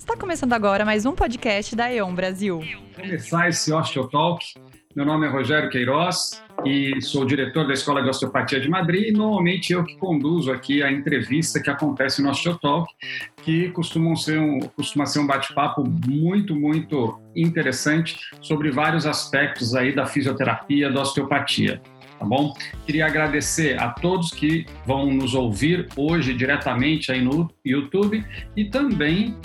Está começando agora mais um podcast da E.ON Brasil. Começar esse Osteotalk. Meu nome é Rogério Queiroz e sou diretor da Escola de Osteopatia de Madrid e normalmente eu que conduzo aqui a entrevista que acontece no Osteotalk, que costuma ser um, costuma ser um bate-papo muito, muito interessante sobre vários aspectos aí da fisioterapia, da osteopatia tá bom? Queria agradecer a todos que vão nos ouvir hoje diretamente aí no YouTube e também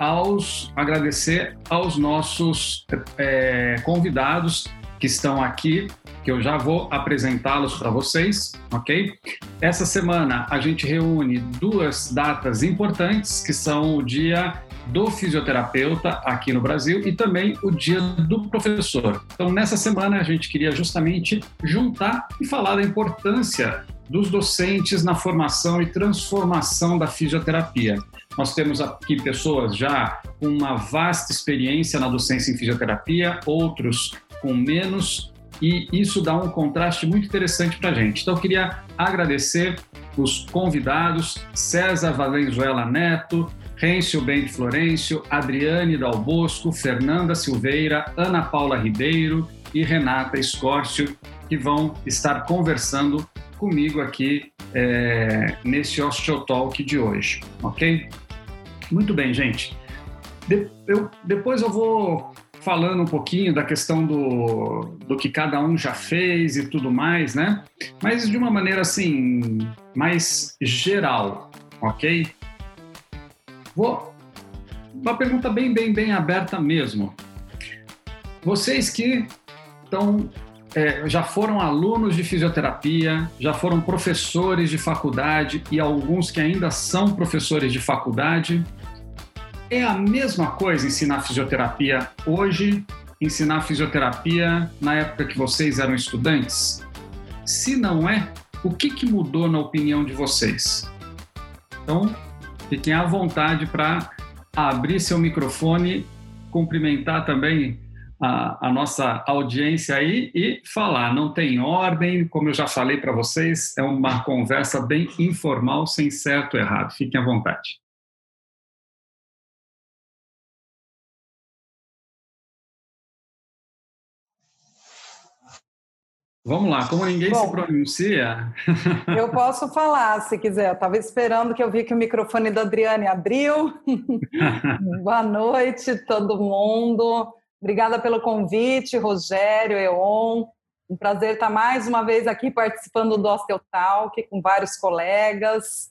aos agradecer aos nossos é, convidados que estão aqui, que eu já vou apresentá-los para vocês, ok? Essa semana a gente reúne duas datas importantes, que são o dia do fisioterapeuta aqui no Brasil e também o dia do professor. Então, nessa semana, a gente queria justamente juntar e falar da importância dos docentes na formação e transformação da fisioterapia. Nós temos aqui pessoas já com uma vasta experiência na docência em fisioterapia, outros com menos, e isso dá um contraste muito interessante para a gente. Então, eu queria agradecer os convidados, César Valenzuela Neto, Rêncio Bente Florencio, Adriane Dalbosco, Fernanda Silveira, Ana Paula Ribeiro e Renata Escórcio, que vão estar conversando comigo aqui é, nesse Osteotalk de hoje, ok? Muito bem, gente. De, eu, depois eu vou falando um pouquinho da questão do, do que cada um já fez e tudo mais, né? Mas de uma maneira assim, mais geral, ok? Vou. Uma pergunta bem, bem, bem aberta mesmo. Vocês que estão, é, já foram alunos de fisioterapia, já foram professores de faculdade e alguns que ainda são professores de faculdade, é a mesma coisa ensinar fisioterapia hoje, ensinar fisioterapia na época que vocês eram estudantes? Se não é, o que, que mudou na opinião de vocês? Então, Fiquem à vontade para abrir seu microfone, cumprimentar também a, a, nossa audiência aí e falar. Não tem ordem, como eu já falei para vocês, é uma conversa bem informal, sem certo ou errado. Fiquem à vontade. Vamos lá, como ninguém Bom, se pronuncia. eu posso falar, se quiser. Estava esperando que eu vi que o microfone da Adriane abriu. Boa noite, todo mundo. Obrigada pelo convite, Rogério, Eon. Um prazer estar mais uma vez aqui participando do Osteotalk com vários colegas.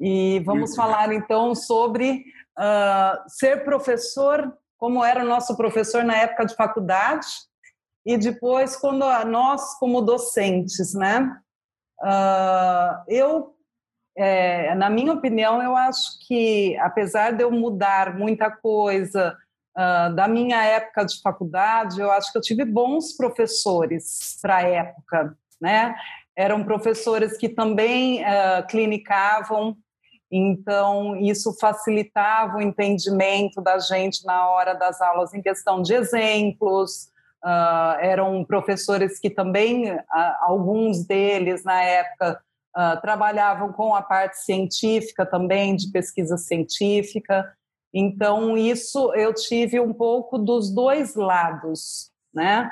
E vamos Muito falar bem. então sobre uh, ser professor, como era o nosso professor na época de faculdade e depois quando nós como docentes, né? Uh, eu, é, na minha opinião, eu acho que apesar de eu mudar muita coisa uh, da minha época de faculdade, eu acho que eu tive bons professores para a época, né? Eram professores que também uh, clinicavam, então isso facilitava o entendimento da gente na hora das aulas em questão de exemplos, Uh, eram professores que também, uh, alguns deles na época, uh, trabalhavam com a parte científica também, de pesquisa científica. Então, isso eu tive um pouco dos dois lados, né?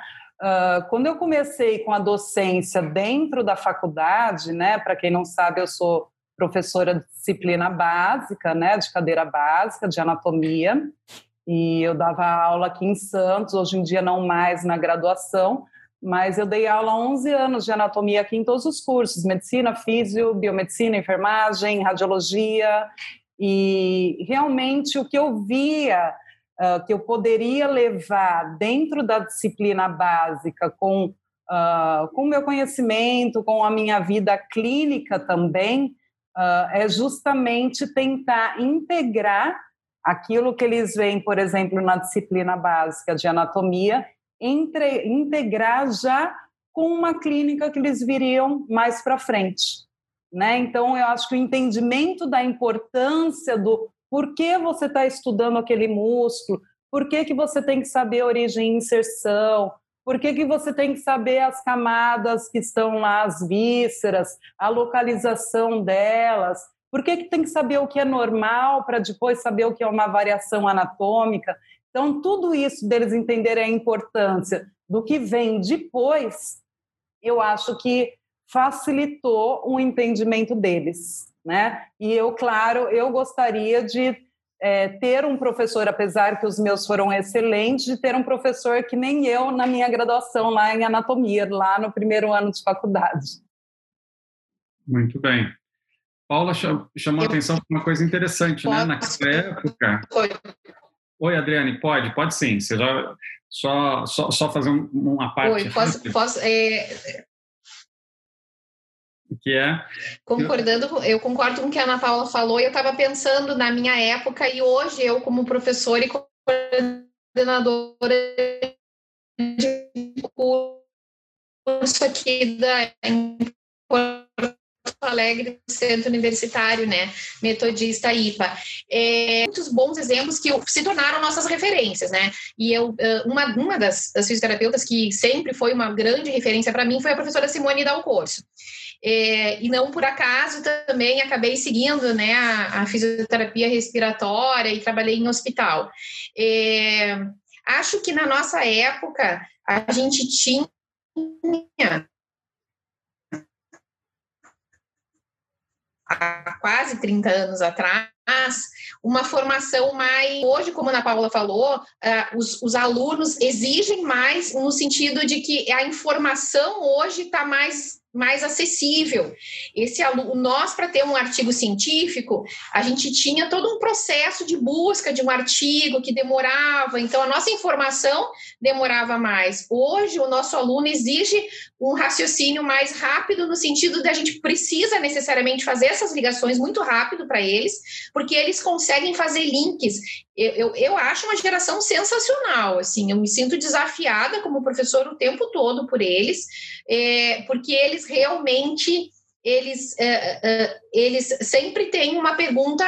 quando eu comecei com a docência dentro da faculdade, né? Para quem não sabe, eu sou professora de disciplina básica, né? De cadeira básica de anatomia e eu dava aula aqui em Santos, hoje em dia não mais na graduação, mas eu dei aula há 11 anos de anatomia aqui em todos os cursos, medicina, físio, biomedicina, enfermagem, radiologia, e realmente o que eu via uh, que eu poderia levar dentro da disciplina básica com uh, com meu conhecimento, com a minha vida clínica também, uh, é justamente tentar integrar aquilo que eles veem, por exemplo, na disciplina básica de anatomia, entre, integrar já com uma clínica que eles viriam mais para frente. Né? Então, eu acho que o entendimento da importância do por que você está estudando aquele músculo, por que, que você tem que saber a origem e inserção, por que, que você tem que saber as camadas que estão lá, as vísceras, a localização delas, Por que, que tem que saber o que é normal para depois saber o que é uma variação anatômica? Então, tudo isso deles entenderem a importância do que vem depois, eu acho que facilitou o entendimento deles, né? E eu, claro, eu gostaria de é, ter um professor, apesar que os meus foram excelentes, de ter um professor que nem eu na minha graduação lá em anatomia, lá no primeiro ano de faculdade. Muito bem. Paula chamou a atenção para uma coisa interessante, né? Naquela época. Oi. Adriane, pode? Pode sim. Você já só, só, só fazer uma parte. Oi, posso, posso é, que é. Concordando, eu concordo com o que a Ana Paula falou, e eu estava pensando na minha época, e hoje eu, como professora e coordenadora de curso aqui da Alegre, Centro Universitário, né, Metodista IPA. É, muitos bons exemplos que se tornaram nossas referências, né? E eu, uma, uma das, das fisioterapeutas que sempre foi uma grande referência para mim foi a professora Simone Dalcorso. É, e não por acaso também acabei seguindo né, a, a fisioterapia respiratória e trabalhei em hospital. É, acho que na nossa época a gente tinha há quase 30 anos atrás, uma formação mais. Hoje, como a Ana Paula falou, uh, os, os, alunos exigem mais no sentido de que a informação hoje está mais mais acessível. Esse aluno, nós para ter um artigo científico, a gente tinha todo um processo de busca de um artigo que demorava, então a nossa informação demorava mais. Hoje o nosso aluno exige um raciocínio mais rápido no sentido de a gente precisa necessariamente fazer essas ligações muito rápido para eles, porque eles conseguem fazer links. Eu, eu, eu acho uma geração sensacional, assim, eu me sinto desafiada como professor o tempo todo por eles, é, porque eles realmente eles, é, é, eles sempre têm uma pergunta.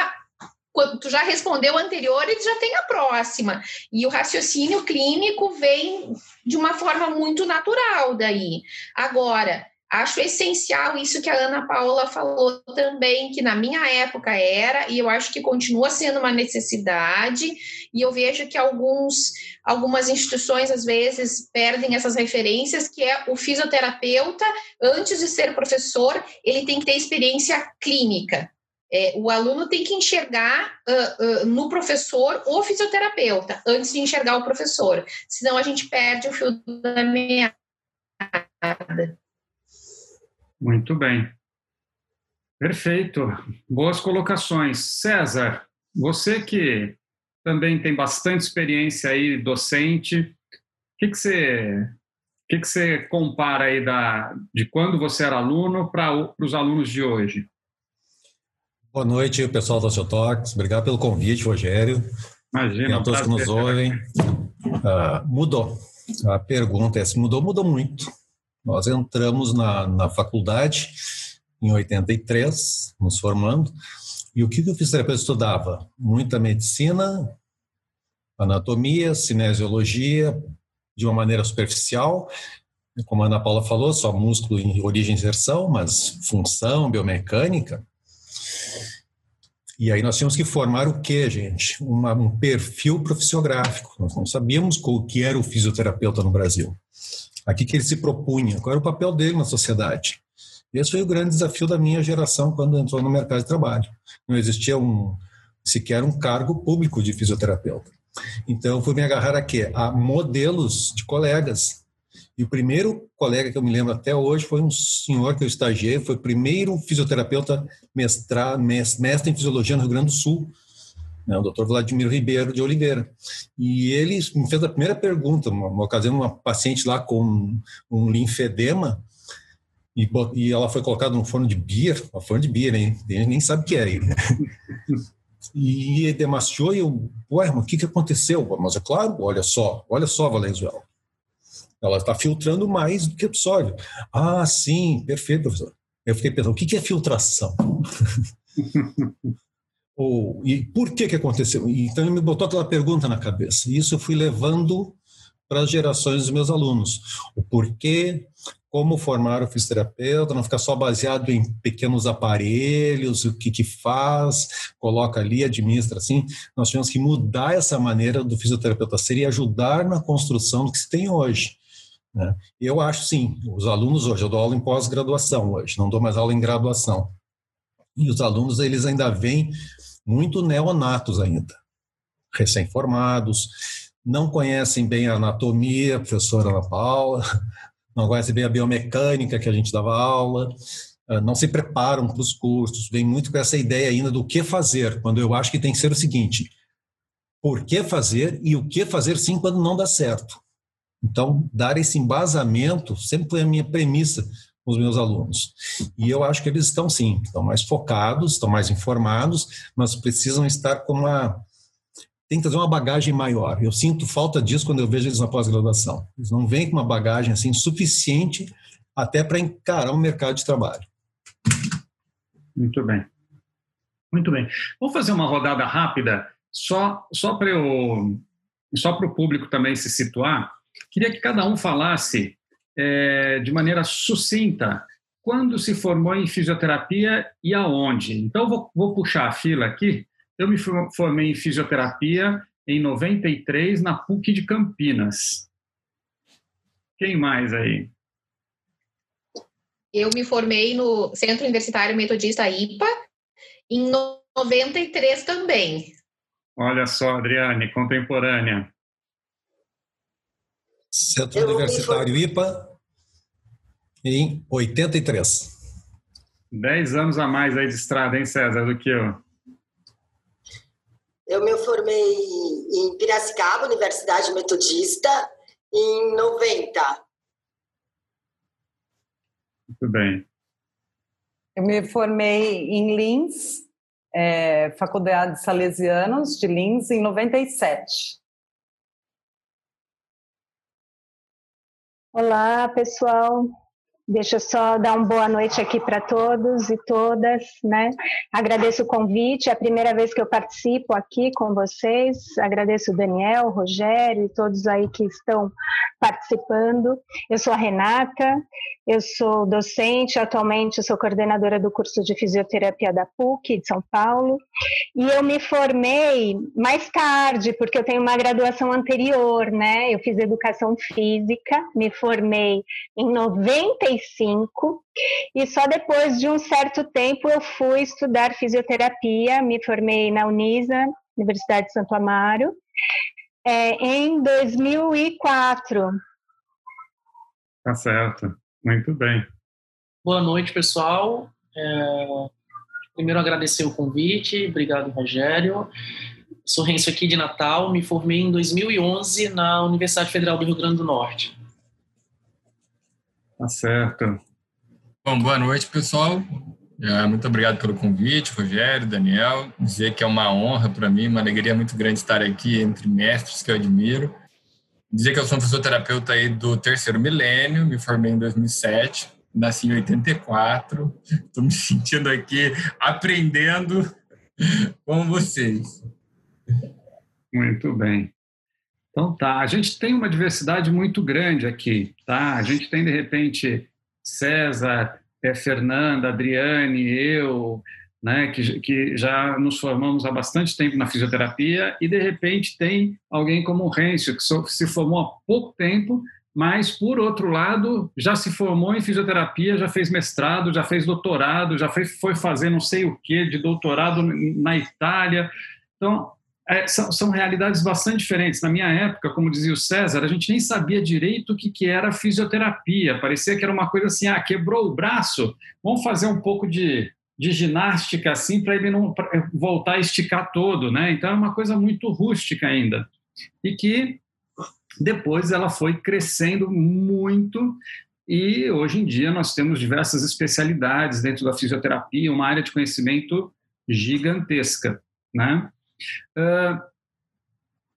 Quando tu já respondeu a anterior, eles já têm a próxima. E o raciocínio clínico vem de uma forma muito natural daí. Agora, Acho essencial isso que a Ana Paula falou também, que na minha época era, e eu acho que continua sendo uma necessidade, e eu vejo que alguns, algumas instituições, às vezes, perdem essas referências, que é o fisioterapeuta, antes de ser professor, ele tem que ter experiência clínica. É, o aluno tem que enxergar uh, uh, no professor o fisioterapeuta, antes de enxergar o professor, senão a gente perde o fio da meada. Muito bem. Perfeito. Boas colocações. César, você que também tem bastante experiência aí docente, o que, que você o que, que você compara aí da, de quando você era aluno para os alunos de hoje? Boa noite, pessoal da Osteotox. Obrigado pelo convite, Rogério. Imagina. E a todos que nos ouvem. Uh, mudou. A pergunta é se mudou, mudou muito. Nós entramos na, na faculdade em 83, nos formando, e o que, o fisioterapeuta estudava? Muita medicina, anatomia, cinesiologia, de uma maneira superficial, como a Ana Paula falou, só músculo em origem e inserção, mas função, biomecânica. E aí nós tínhamos que formar o quê, gente? Uma, um perfil profissiográfico. Nós não sabíamos o que era o fisioterapeuta no Brasil aqui que ele se propunha, qual era o papel dele na sociedade. Esse foi o grande desafio da minha geração quando entrou no mercado de trabalho. Não existia um, sequer um cargo público de fisioterapeuta. Então, fui me agarrar a quê? A modelos de colegas. E o primeiro colega que eu me lembro até hoje foi um senhor que eu estagiei, foi o primeiro fisioterapeuta mestra, mestre em fisiologia no Rio Grande do Sul, né, o doutor Vladimir Ribeiro de Oliveira. E ele me fez a primeira pergunta, uma, uma ocasião, uma paciente lá com um linfedema, e, e ela foi colocada num forno de beer, uma forno de beer, hein? Ele nem sabe o que é. Né? e ele demaciou e eu, ué, mas o que, que aconteceu? Mas é claro, olha só, olha só, Valenzuela. Ela está filtrando mais do que absorve. Ah, sim, perfeito, professor. Eu fiquei pensando, o que, que é filtração? Ou, e por que que aconteceu? Então ele me botou aquela pergunta na cabeça. E isso eu fui levando para as gerações dos meus alunos. O porquê, como formar o fisioterapeuta, não ficar só baseado em pequenos aparelhos, o que, que faz, coloca ali, administra assim. Nós tivemos que mudar essa maneira do fisioterapeuta ser e ajudar na construção do que se tem hoje. Né? Eu acho sim, os alunos hoje, eu dou aula em pós-graduação hoje, não dou mais aula em graduação. E os alunos, eles ainda vêm muito neonatos ainda, recém-formados, não conhecem bem a anatomia, professora Ana Paula, não conhecem bem a biomecânica que a gente dava aula, ah, não se preparam para os cursos, vem muito com essa ideia ainda do que fazer, quando eu acho que tem que ser o seguinte, por que fazer e o que fazer sim quando não dá certo. Então, dar esse embasamento sempre foi a minha premissa com os meus alunos. E eu acho que eles estão sim, estão mais focados, estão mais informados, mas precisam estar com uma tem que trazer uma bagagem maior. Eu sinto falta disso quando eu vejo eles na pós-graduação. Eles não vêm com uma bagagem assim suficiente até para encarar o mercado de trabalho. Muito bem. Muito bem. Vamos fazer uma rodada rápida, só, só para eu, só para o público também se situar. Queria que cada um falasse é, de maneira sucinta quando se formou em fisioterapia e aonde. Então, vou, vou puxar a fila aqui eu me formei em fisioterapia em 93 na PUC de Campinas. Quem mais aí? Eu me formei no Centro Universitário Metodista IPA em 93 também. Olha só, Adriane, contemporânea. Centro eu Universitário IPA em 83. Dez anos a mais aí de estrada, hein, César, do que eu. Eu me formei em Piracicaba, Universidade Metodista, em 90. Muito bem. Eu me formei em Lins, é, Faculdade de Salesianos de Lins, em 97. Olá, pessoal. Deixa eu só dar uma boa noite aqui para todos e todas, né? Agradeço o convite, é a primeira vez que eu participo aqui com vocês. Agradeço o Daniel, o Rogério e todos aí que estão participando. Eu sou a Renata, eu sou docente, atualmente eu sou coordenadora do curso de fisioterapia da PUC de São Paulo, e eu me formei mais tarde, porque eu tenho uma graduação anterior, né? Eu fiz educação física, me formei em 95, e só depois de um certo tempo eu fui estudar fisioterapia, me formei na Unisa, Universidade de Santo Amaro, é, em 2004. Tá certo. Muito bem. Boa noite, pessoal. É... Primeiro, agradecer o convite. Obrigado, Rogério. Sou Renzo aqui de Natal. Me formei em 2011 na Universidade Federal do Rio Grande do Norte. Tá certo. Bom, boa noite, pessoal. É, muito obrigado pelo convite, Rogério, Daniel. Dizer que é uma honra para mim, uma alegria muito grande estar aqui entre mestres que eu admiro dizer que eu sou um fisioterapeuta aí do terceiro milênio, me formei em 2007, nasci em 84, estou me sentindo aqui aprendendo com vocês. Muito bem. Então tá, a gente tem uma diversidade muito grande aqui, tá? A gente tem de repente César, é, Fernanda, Adriane, eu, né, que, que já nos formamos há bastante tempo na fisioterapia e de repente tem alguém como o Rêncio, que se formou há pouco tempo, mas por outro lado já se formou em fisioterapia, já fez mestrado, já fez doutorado, já fez, foi fazer não sei o que de doutorado na Itália. Então é, são, são, realidades bastante diferentes. Na minha época, como dizia o César, a gente nem sabia direito o que, que era fisioterapia. Parecia que era uma coisa assim, ah, quebrou o braço, vamos fazer um pouco de de ginástica assim para ele não voltar a esticar todo, né? Então é uma coisa muito rústica ainda. E que depois ela foi crescendo muito e hoje em dia nós temos diversas especialidades dentro da fisioterapia, uma área de conhecimento gigantesca, né? Uh,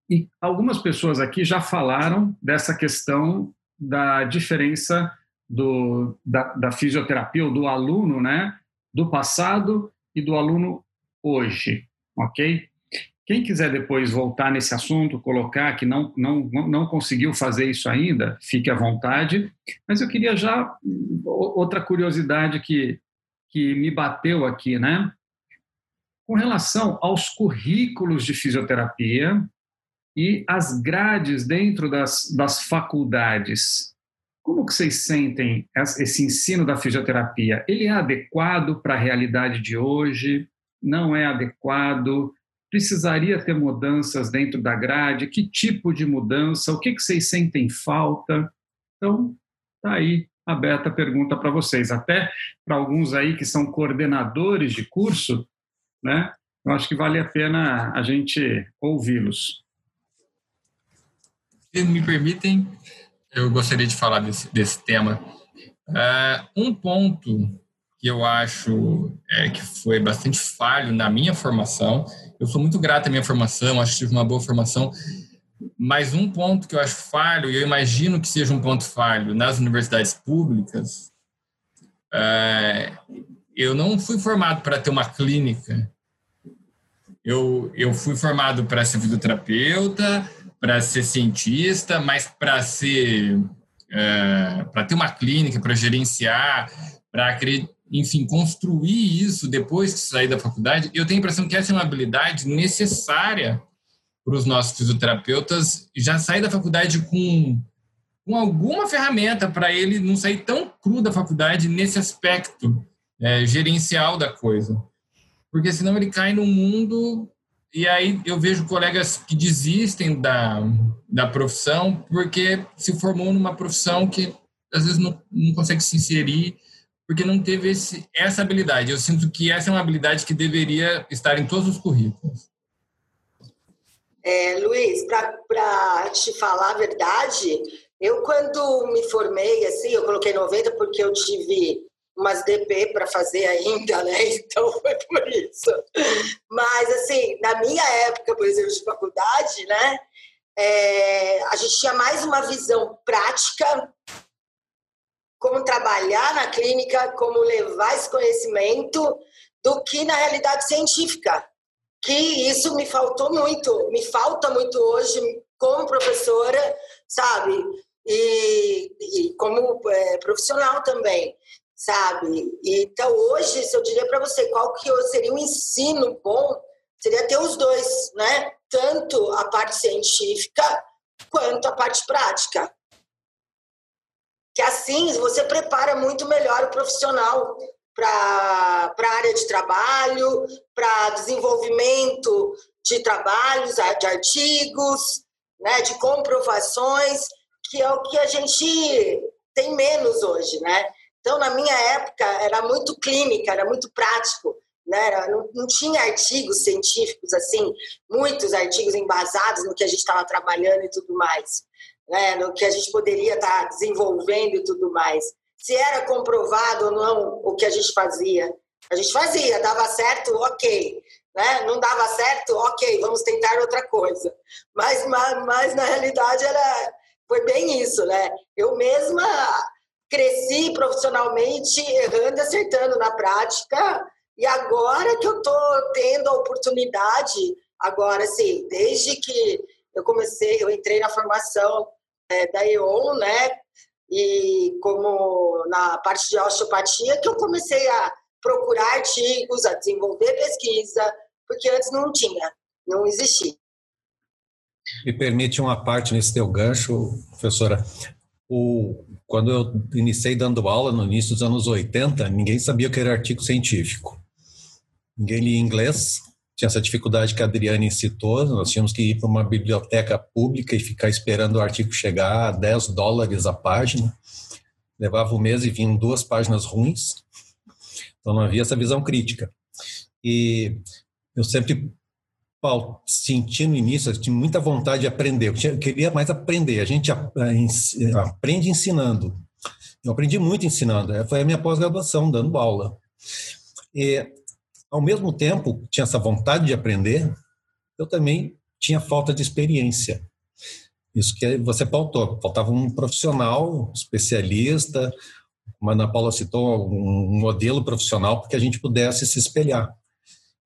e algumas pessoas aqui já falaram dessa questão da diferença do, da, da fisioterapia ou do aluno, né? do passado e do aluno hoje, ok? quem quiser depois voltar nesse assunto, colocar que não, não, não conseguiu fazer isso ainda, fique à vontade. Mas eu queria já outra curiosidade que, que me bateu aqui, né? Com relação aos currículos de fisioterapia e as grades dentro das, das faculdades, como que vocês sentem esse ensino da fisioterapia? Ele é adequado para a realidade de hoje? Não é adequado? Precisaria ter mudanças dentro da grade? Que tipo de mudança? O que, que vocês sentem falta? Então, está aí aberta a pergunta para vocês. Até para alguns aí que são coordenadores de curso, né? Eu acho que vale a pena a gente ouvi-los. Se me permitem, eu gostaria de falar desse, desse tema. Uh, um ponto que eu acho é, que foi bastante falho na minha formação. Eu sou muito grato à minha formação, acho que tive uma boa formação, mas um ponto que eu acho falho, e eu imagino que seja um ponto falho nas universidades públicas, é, eu não fui formado para ter uma clínica. Eu, eu fui formado para ser fisioterapeuta, para ser cientista, mas para ser é, para ter uma clínica, para gerenciar, para enfim, construir isso depois que sair da faculdade, eu tenho a impressão que essa é uma habilidade necessária para os nossos fisioterapeutas já sair da faculdade com, com alguma ferramenta para ele não sair tão cru da faculdade nesse aspecto é, gerencial da coisa. Porque senão ele cai no mundo e aí eu vejo colegas que desistem da, da profissão porque se formou numa profissão que às vezes não, não consegue se inserir porque não teve esse, essa habilidade. Eu sinto que essa é uma habilidade que deveria estar em todos os currículos. É, Luiz, para te falar a verdade, eu quando me formei, assim, eu coloquei 90 porque eu tive umas DP para fazer ainda, né? Então foi por isso. Mas, assim, na minha época, por exemplo, de faculdade, né? É, a gente tinha mais uma visão prática como trabalhar na clínica, como levar esse conhecimento, do que na realidade científica. Que isso me faltou muito, me falta muito hoje como professora, sabe? E, e como é, profissional também, sabe? Então, hoje, se eu diria para você qual que seria um ensino bom, seria ter os dois, né? Tanto a parte científica quanto a parte prática que assim você prepara muito melhor o profissional para a área de trabalho, para desenvolvimento de trabalhos, de artigos, né, de comprovações, que é o que a gente tem menos hoje, né? Então, na minha época, era muito clínica, era muito prático, né? Não, não tinha artigos científicos, assim, muitos artigos embasados no que a gente estava trabalhando e tudo mais né, no que a gente poderia estar desenvolvendo e tudo mais. Se era comprovado ou não o que a gente fazia. A gente fazia, dava certo, ok. Né? Não dava certo, ok, vamos tentar outra coisa. Mas, mas, mas na realidade era, foi bem isso, né? Eu mesma cresci profissionalmente errando e acertando na prática e agora que eu estou tendo a oportunidade, agora sim, desde que eu comecei, eu entrei na formação é, da EON, né? E como na parte de osteopatia, que eu comecei a procurar artigos, a desenvolver pesquisa, porque antes não tinha, não existia. Me permite uma parte nesse teu gancho, professora. O, quando eu iniciei dando aula no início dos anos 80, ninguém sabia o que era artigo científico. Ninguém lia inglês, tinha essa dificuldade que a Adriane citou, nós tínhamos que ir para uma biblioteca pública e ficar esperando o artigo chegar a 10 dólares a página. Levava um mês e vinham duas páginas ruins, então não havia essa visão crítica. E eu sempre Paulo, senti no início, eu tinha muita vontade de aprender, eu queria mais aprender. A gente aprende ensinando. Eu aprendi muito ensinando, foi a minha pós-graduação, dando aula. E ao mesmo tempo, tinha essa vontade de aprender, eu também tinha falta de experiência. Isso que você pautou, faltava um profissional, especialista, como a Ana Paula citou, um modelo profissional para que a gente pudesse se espelhar.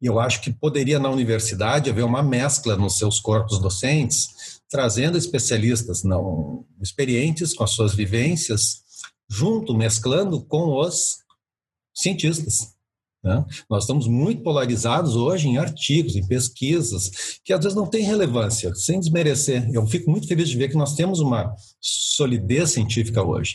E eu acho que poderia na universidade haver uma mescla nos seus corpos docentes, trazendo especialistas não experientes com as suas vivências, junto, mesclando com os cientistas. Né? Nós estamos muito polarizados hoje em artigos, em pesquisas, que às vezes não têm relevância, sem desmerecer. Eu fico muito feliz de ver que nós temos uma solidez científica hoje,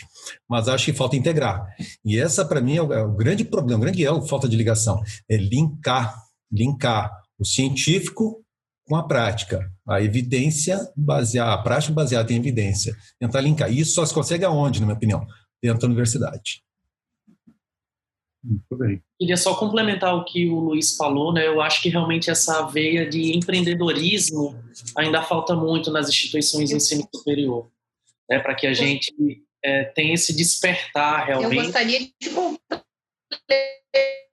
mas acho que falta integrar. E essa, para mim, é é o, grande problema, o grande erro, falta de ligação, é linkar, linkar o científico com a prática, a evidência baseada, a prática baseada em evidência, tentar linkar. E isso só se consegue aonde, na minha opinião? Dentro da universidade. Muito bem. Queria só complementar o que o Luiz falou, né? Eu acho que realmente essa veia de empreendedorismo ainda falta muito nas instituições de ensino superior, né? Para que a gente é, tenha esse despertar realmente. Eu gostaria de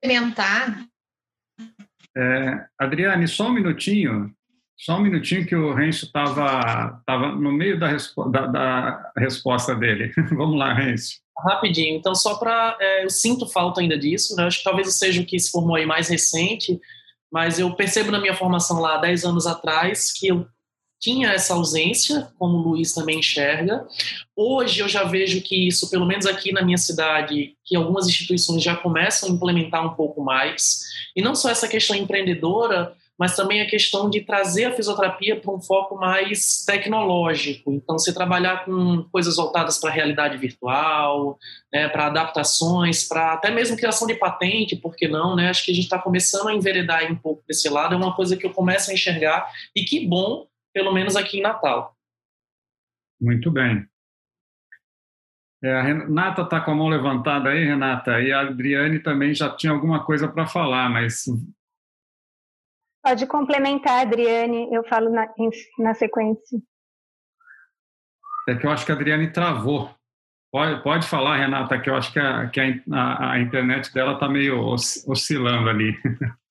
complementar. É, Adriane, só um minutinho. Só um minutinho que o Renzo estava tava no meio da, respo da, da resposta dele. Vamos lá, Renzo. Rapidinho, então só para é, eu sinto falta ainda disso, né? Acho que talvez seja o que se formou aí mais recente, mas eu percebo na minha formação lá 10 anos atrás que eu tinha essa ausência, como o Luiz também enxerga. Hoje eu já vejo que isso, pelo menos aqui na minha cidade, que algumas instituições já começam a implementar um pouco mais. E não só essa questão empreendedora, mas também a questão de trazer a fisioterapia para um foco mais tecnológico. Então, se trabalhar com coisas voltadas para a realidade virtual, né, para adaptações, para até mesmo criação de patente, por que não? Né? Acho que a gente está começando a enveredar um pouco desse lado, é uma coisa que eu começo a enxergar, e que bom, pelo menos aqui em Natal. Muito bem. É, a Renata está com a mão levantada aí, Renata, e a Adriane também já tinha alguma coisa para falar, mas Pode complementar, Adriane, eu falo na, na sequência. É que eu acho que a Adriane travou. Pode, pode falar, Renata, que eu acho que a, que a, a internet dela está meio oscilando ali.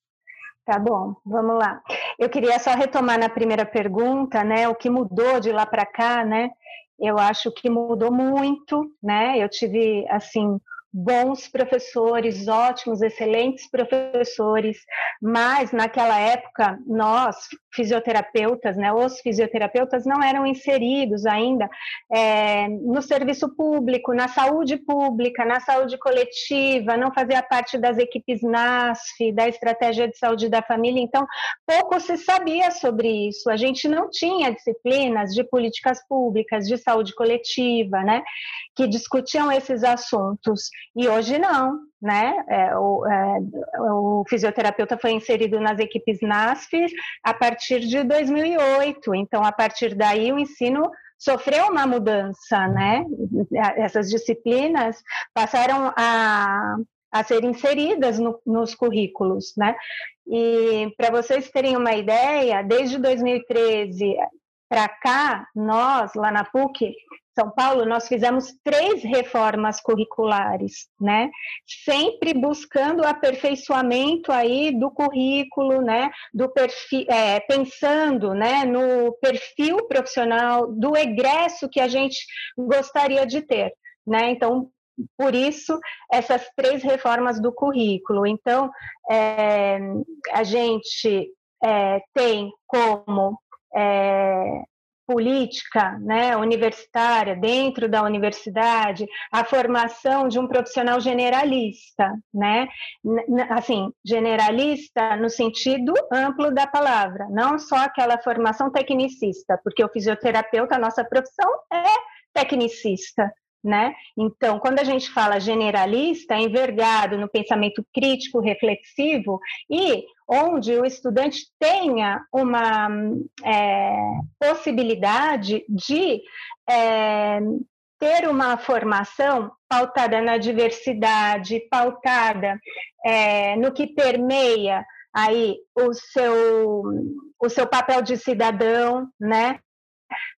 Tá bom, vamos lá. Eu queria só retomar na primeira pergunta, né? O que mudou de lá para cá, né? Eu acho que mudou muito, né? Eu tive, assim, bons professores, ótimos, excelentes professores, mas naquela época nós, fisioterapeutas, né, os fisioterapeutas não eram inseridos ainda é, no serviço público, na saúde pública, na saúde coletiva, não fazia parte das equipes NASF, da estratégia de saúde da família, então pouco se sabia sobre isso. A gente não tinha disciplinas de políticas públicas, de saúde coletiva, né, que discutiam esses assuntos. E hoje não, né? É, o, é, o, fisioterapeuta foi inserido nas equipes NASF a partir de 2008. Então, a partir daí, o ensino sofreu uma mudança, né? Essas disciplinas passaram a, a ser inseridas no, nos currículos, né? E para vocês terem uma ideia, desde 2013 para cá, nós lá na PUC são Paulo, nós fizemos três reformas curriculares, né? Sempre buscando aperfeiçoamento aí do currículo, né? Do perfil, é, pensando, né? No perfil profissional, do egresso que a gente gostaria de ter, né? Então, por isso essas três reformas do currículo. Então, é, a gente é, tem como é, política né, universitária, dentro da universidade, a formação de um profissional generalista, né? Assim, generalista no sentido amplo da palavra, não só aquela formação tecnicista, porque o fisioterapeuta, nossa profissão é tecnicista, né? Então, quando a gente fala generalista, é envergado no pensamento crítico, reflexivo e onde o estudante tenha uma é, possibilidade de é, ter uma formação pautada na diversidade, pautada é, no que permeia aí o seu, o seu papel de cidadão, né?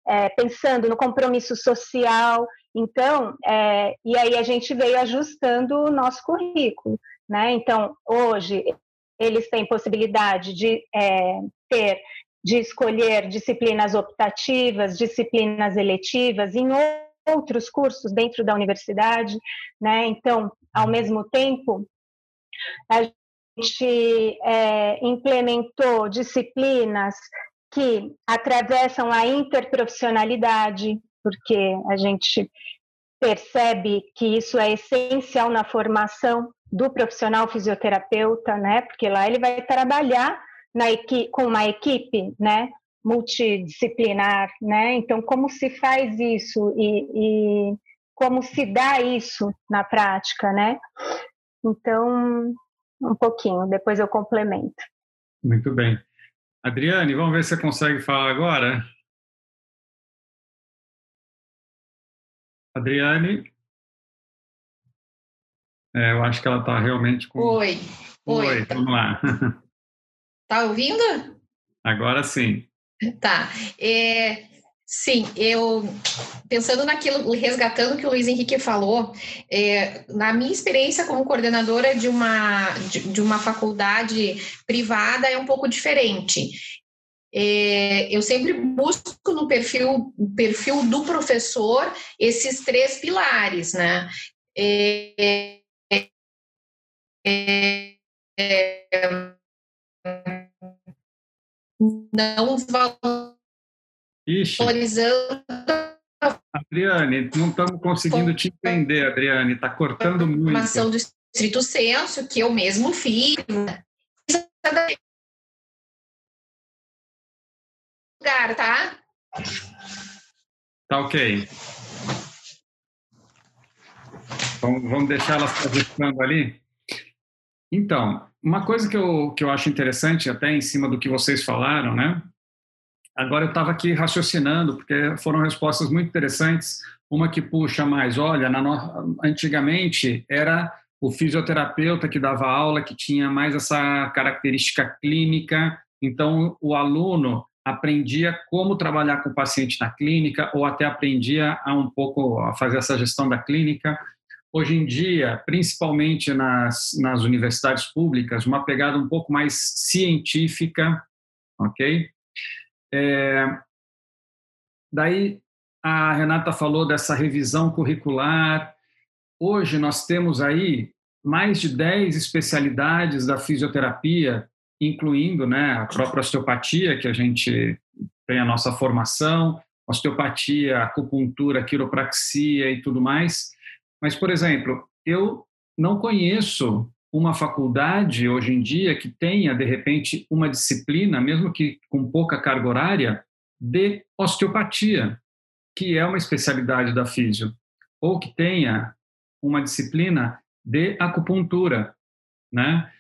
É, pensando no compromisso social. Então, é, e aí a gente veio ajustando o nosso currículo. Né? Então, hoje, eles têm possibilidade de é, ter, de escolher disciplinas optativas, disciplinas eletivas em outros cursos dentro da universidade, né? Então, ao mesmo tempo, a é, implementou disciplinas que atravessam a interprofissionalidade, porque a gente percebe que isso é essencial na formação do profissional fisioterapeuta, né? Porque lá ele vai trabalhar na equipe, com uma equipe, né? Multidisciplinar, né? Então, como se faz isso e, e como se dá isso na prática, né? Então, um pouquinho, depois eu complemento. Muito bem. Adriane, vamos ver se você consegue falar agora. Adriane? É, eu acho que ela está realmente com. Oi. Oi, Oi. vamos lá. Tá ouvindo? Agora sim. Tá. É, sim, eu pensando naquilo, resgatando o que o Luiz Henrique falou, é, na minha experiência como coordenadora de uma, de, de uma faculdade privada é um pouco diferente. É, eu sempre busco no perfil, perfil do professor esses três pilares, né? É, não valorizando. Adriane, não estamos conseguindo te entender, Adriane, está cortando muito. Formação do estrito senso, que eu mesmo fiz. Lugar, tá? Tá ok. Vamos, vamos deixar ela se ajustando ali? Então, uma coisa que eu, que eu acho interessante, até em cima do que vocês falaram, né? Agora eu estava aqui raciocinando, porque foram respostas muito interessantes. Uma que puxa mais, olha, no... antigamente era o fisioterapeuta que dava aula, que tinha mais essa característica clínica, então o aluno aprendia como trabalhar com o paciente na clínica, ou até aprendia a um pouco a fazer essa gestão da clínica. Hoje em dia, principalmente nas, nas universidades públicas, uma pegada um pouco mais científica, ok? É, daí a Renata falou dessa revisão curricular. Hoje nós temos aí mais de 10 especialidades da fisioterapia, incluindo né, a própria osteopatia, que a gente tem a nossa formação, osteopatia, acupuntura, quiropraxia e tudo mais. Mas, por exemplo, eu não conheço uma faculdade hoje em dia que tenha, de repente, uma disciplina, mesmo que com pouca carga horária, de osteopatia, que é uma especialidade da físio, ou que tenha uma disciplina de acupuntura, né?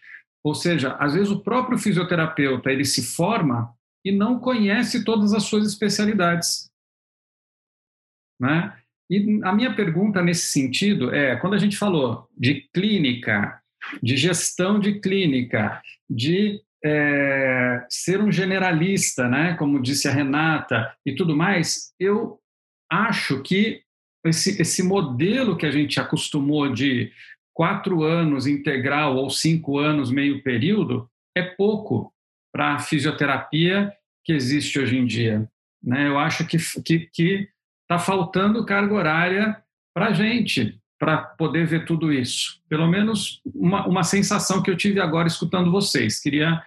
Ou seja, às vezes o próprio fisioterapeuta ele se forma e não conhece todas as suas especialidades, né? E a minha pergunta nesse sentido é: quando a gente falou de clínica, de gestão de clínica, de é, ser um generalista, né, como disse a Renata, e tudo mais, eu acho que esse, esse modelo que a gente acostumou de quatro anos integral ou cinco anos meio período é pouco para a fisioterapia que existe hoje em dia. Né? Eu acho que, que, que está faltando carga horária para a gente, para poder ver tudo isso. Pelo menos uma, uma sensação que eu tive agora escutando vocês. Queria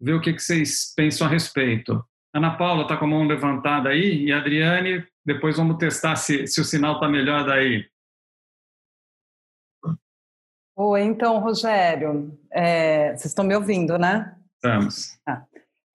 ver o que, que vocês pensam a respeito. Ana Paula está com a mão levantada aí, e a Adriane, depois vamos testar se, se o sinal está melhor daí. Oi, então, Rogério, é, vocês estão me ouvindo, né? Estamos. Ah.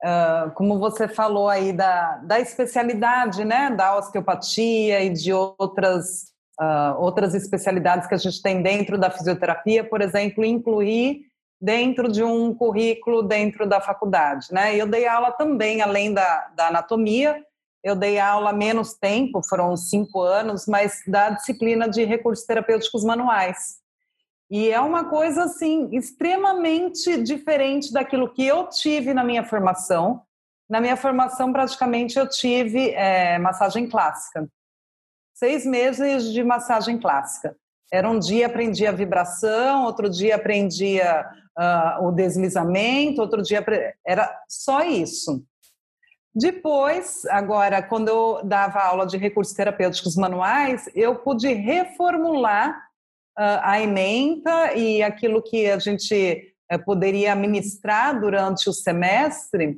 Uh, como você falou aí da, da especialidade, né, da osteopatia e de outras, uh, outras especialidades que a gente tem dentro da fisioterapia, por exemplo, incluir dentro de um currículo dentro da faculdade, né? Eu dei aula também, além da, da anatomia, eu dei aula menos tempo, foram cinco anos, mas da disciplina de recursos terapêuticos manuais. E é uma coisa assim extremamente diferente daquilo que eu tive na minha formação. Na minha formação, praticamente eu tive é, massagem clássica. Seis meses de massagem clássica. Era um dia aprendia vibração, outro dia aprendia uh, o deslizamento, outro dia era só isso. Depois, agora, quando eu dava aula de recursos terapêuticos manuais, eu pude reformular a ementa e aquilo que a gente eh, poderia ministrar durante o semestre,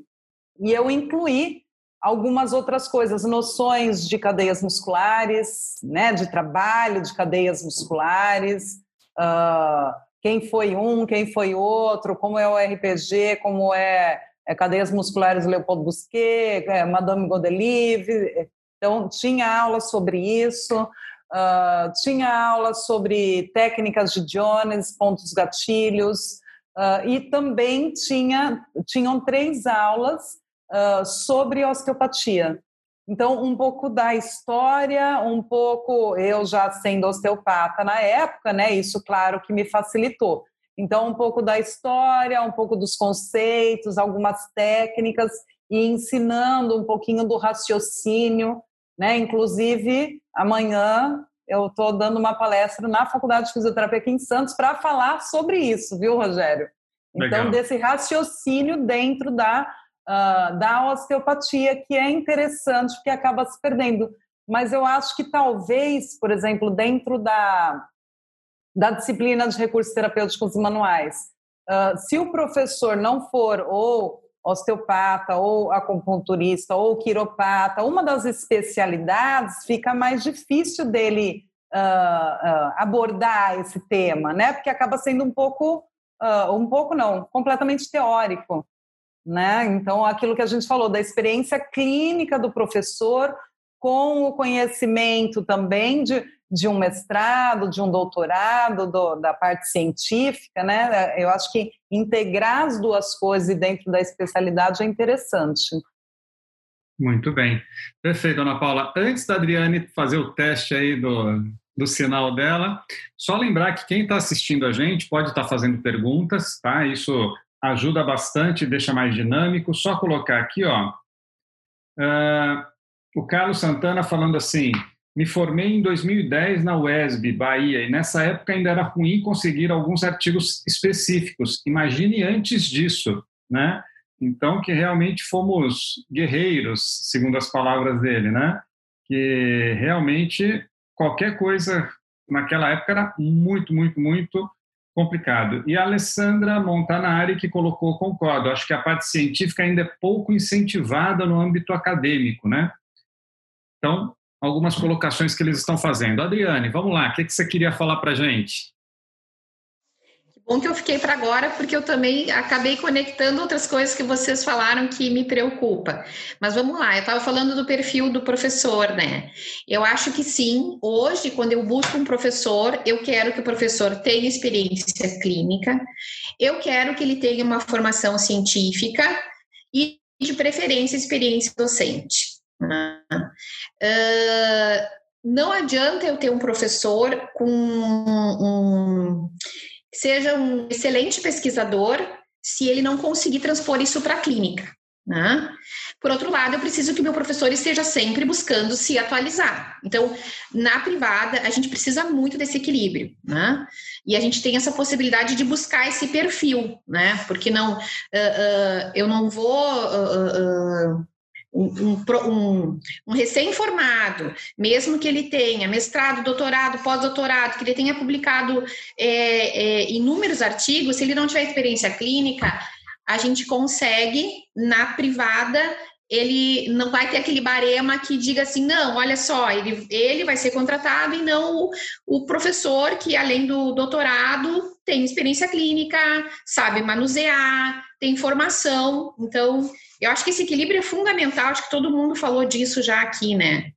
e eu incluí algumas outras coisas, noções de cadeias musculares, né, de trabalho de cadeias musculares, uh, quem foi um, quem foi outro, como é o RPG, como é, é cadeias musculares Leopoldo Busquet, é, Madame Godelive. Então, tinha aula sobre isso, uh, tinha aula sobre técnicas de Jones, pontos gatilhos, uh, e também tinha, tinham três aulas uh, sobre osteopatia. Então, um pouco da história, um pouco, eu já sendo osteopata na época, né? Isso, claro, que me facilitou. Então, um pouco da história, um pouco dos conceitos, algumas técnicas e ensinando um pouquinho do raciocínio, né? Inclusive, amanhã eu estou dando uma palestra na Faculdade de Fisioterapia aqui em Santos para falar sobre isso, viu, Rogério? Então, Legal. desse raciocínio dentro da uh, da osteopatia, que é interessante porque acaba se perdendo. Mas eu acho que talvez, por exemplo, dentro da, da disciplina de recursos terapêuticos manuais, uh, se o professor não for ou osteopata, ou acupunturista, ou quiropata, uma das especialidades, fica mais difícil dele uh, abordar esse tema, né? Porque acaba sendo um pouco, um pouco não, completamente teórico né? Então, aquilo que a gente falou da experiência clínica do professor com o conhecimento também de, de um mestrado, de um doutorado, do, da parte científica, né? Eu acho que integrar as duas coisas dentro da especialidade é interessante. Muito bem. Perfeito, Ana Paula. Antes da Adriane fazer o teste aí do, do sinal dela, só lembrar que quem está assistindo a gente pode estar tá fazendo perguntas, tá? Isso ajuda bastante, deixa mais dinâmico. Só colocar aqui, ó, uh, o Carlos Santana falando assim: me formei em 2010 na UESB, Bahia, e nessa época ainda era ruim conseguir alguns artigos específicos. Imagine antes disso, né? Então, que realmente fomos guerreiros, segundo as palavras dele, né? Que realmente qualquer coisa naquela época era muito, muito, muito complicado. E a Alessandra Montanari, que colocou, concordo, acho que a parte científica ainda é pouco incentivada no âmbito acadêmico, né? Então, algumas colocações que eles estão fazendo. Adriane, vamos lá, o que, você queria falar para a gente? Bom que eu fiquei para agora, porque eu também acabei conectando outras coisas que vocês falaram que me preocupa. Mas vamos lá, eu estava falando do perfil do professor, né? Eu acho que sim, hoje, quando eu busco um professor, eu quero que o professor tenha experiência clínica, eu quero que ele tenha uma formação científica e, de preferência, experiência docente. Uh, não adianta eu ter um professor com um seja um excelente pesquisador se ele não conseguir transpor isso para a clínica. Né? Por outro lado, eu preciso que meu professor esteja sempre buscando se atualizar. Então, na privada, a gente precisa muito desse equilíbrio, né? E a gente tem essa possibilidade de buscar esse perfil, né? Porque não, uh, uh, eu não vou uh, um, um, um recém-formado, mesmo que ele tenha mestrado, doutorado, pós-doutorado, que ele tenha publicado é, é, inúmeros artigos, se ele não tiver experiência clínica, a gente consegue, na privada, ele não vai ter aquele barema que diga assim, não, olha só, ele, ele vai ser contratado e não o, o professor que, além do doutorado, tem experiência clínica, sabe manusear, tem formação. Então, eu acho que esse equilíbrio é fundamental, acho que todo mundo falou disso já aqui, né?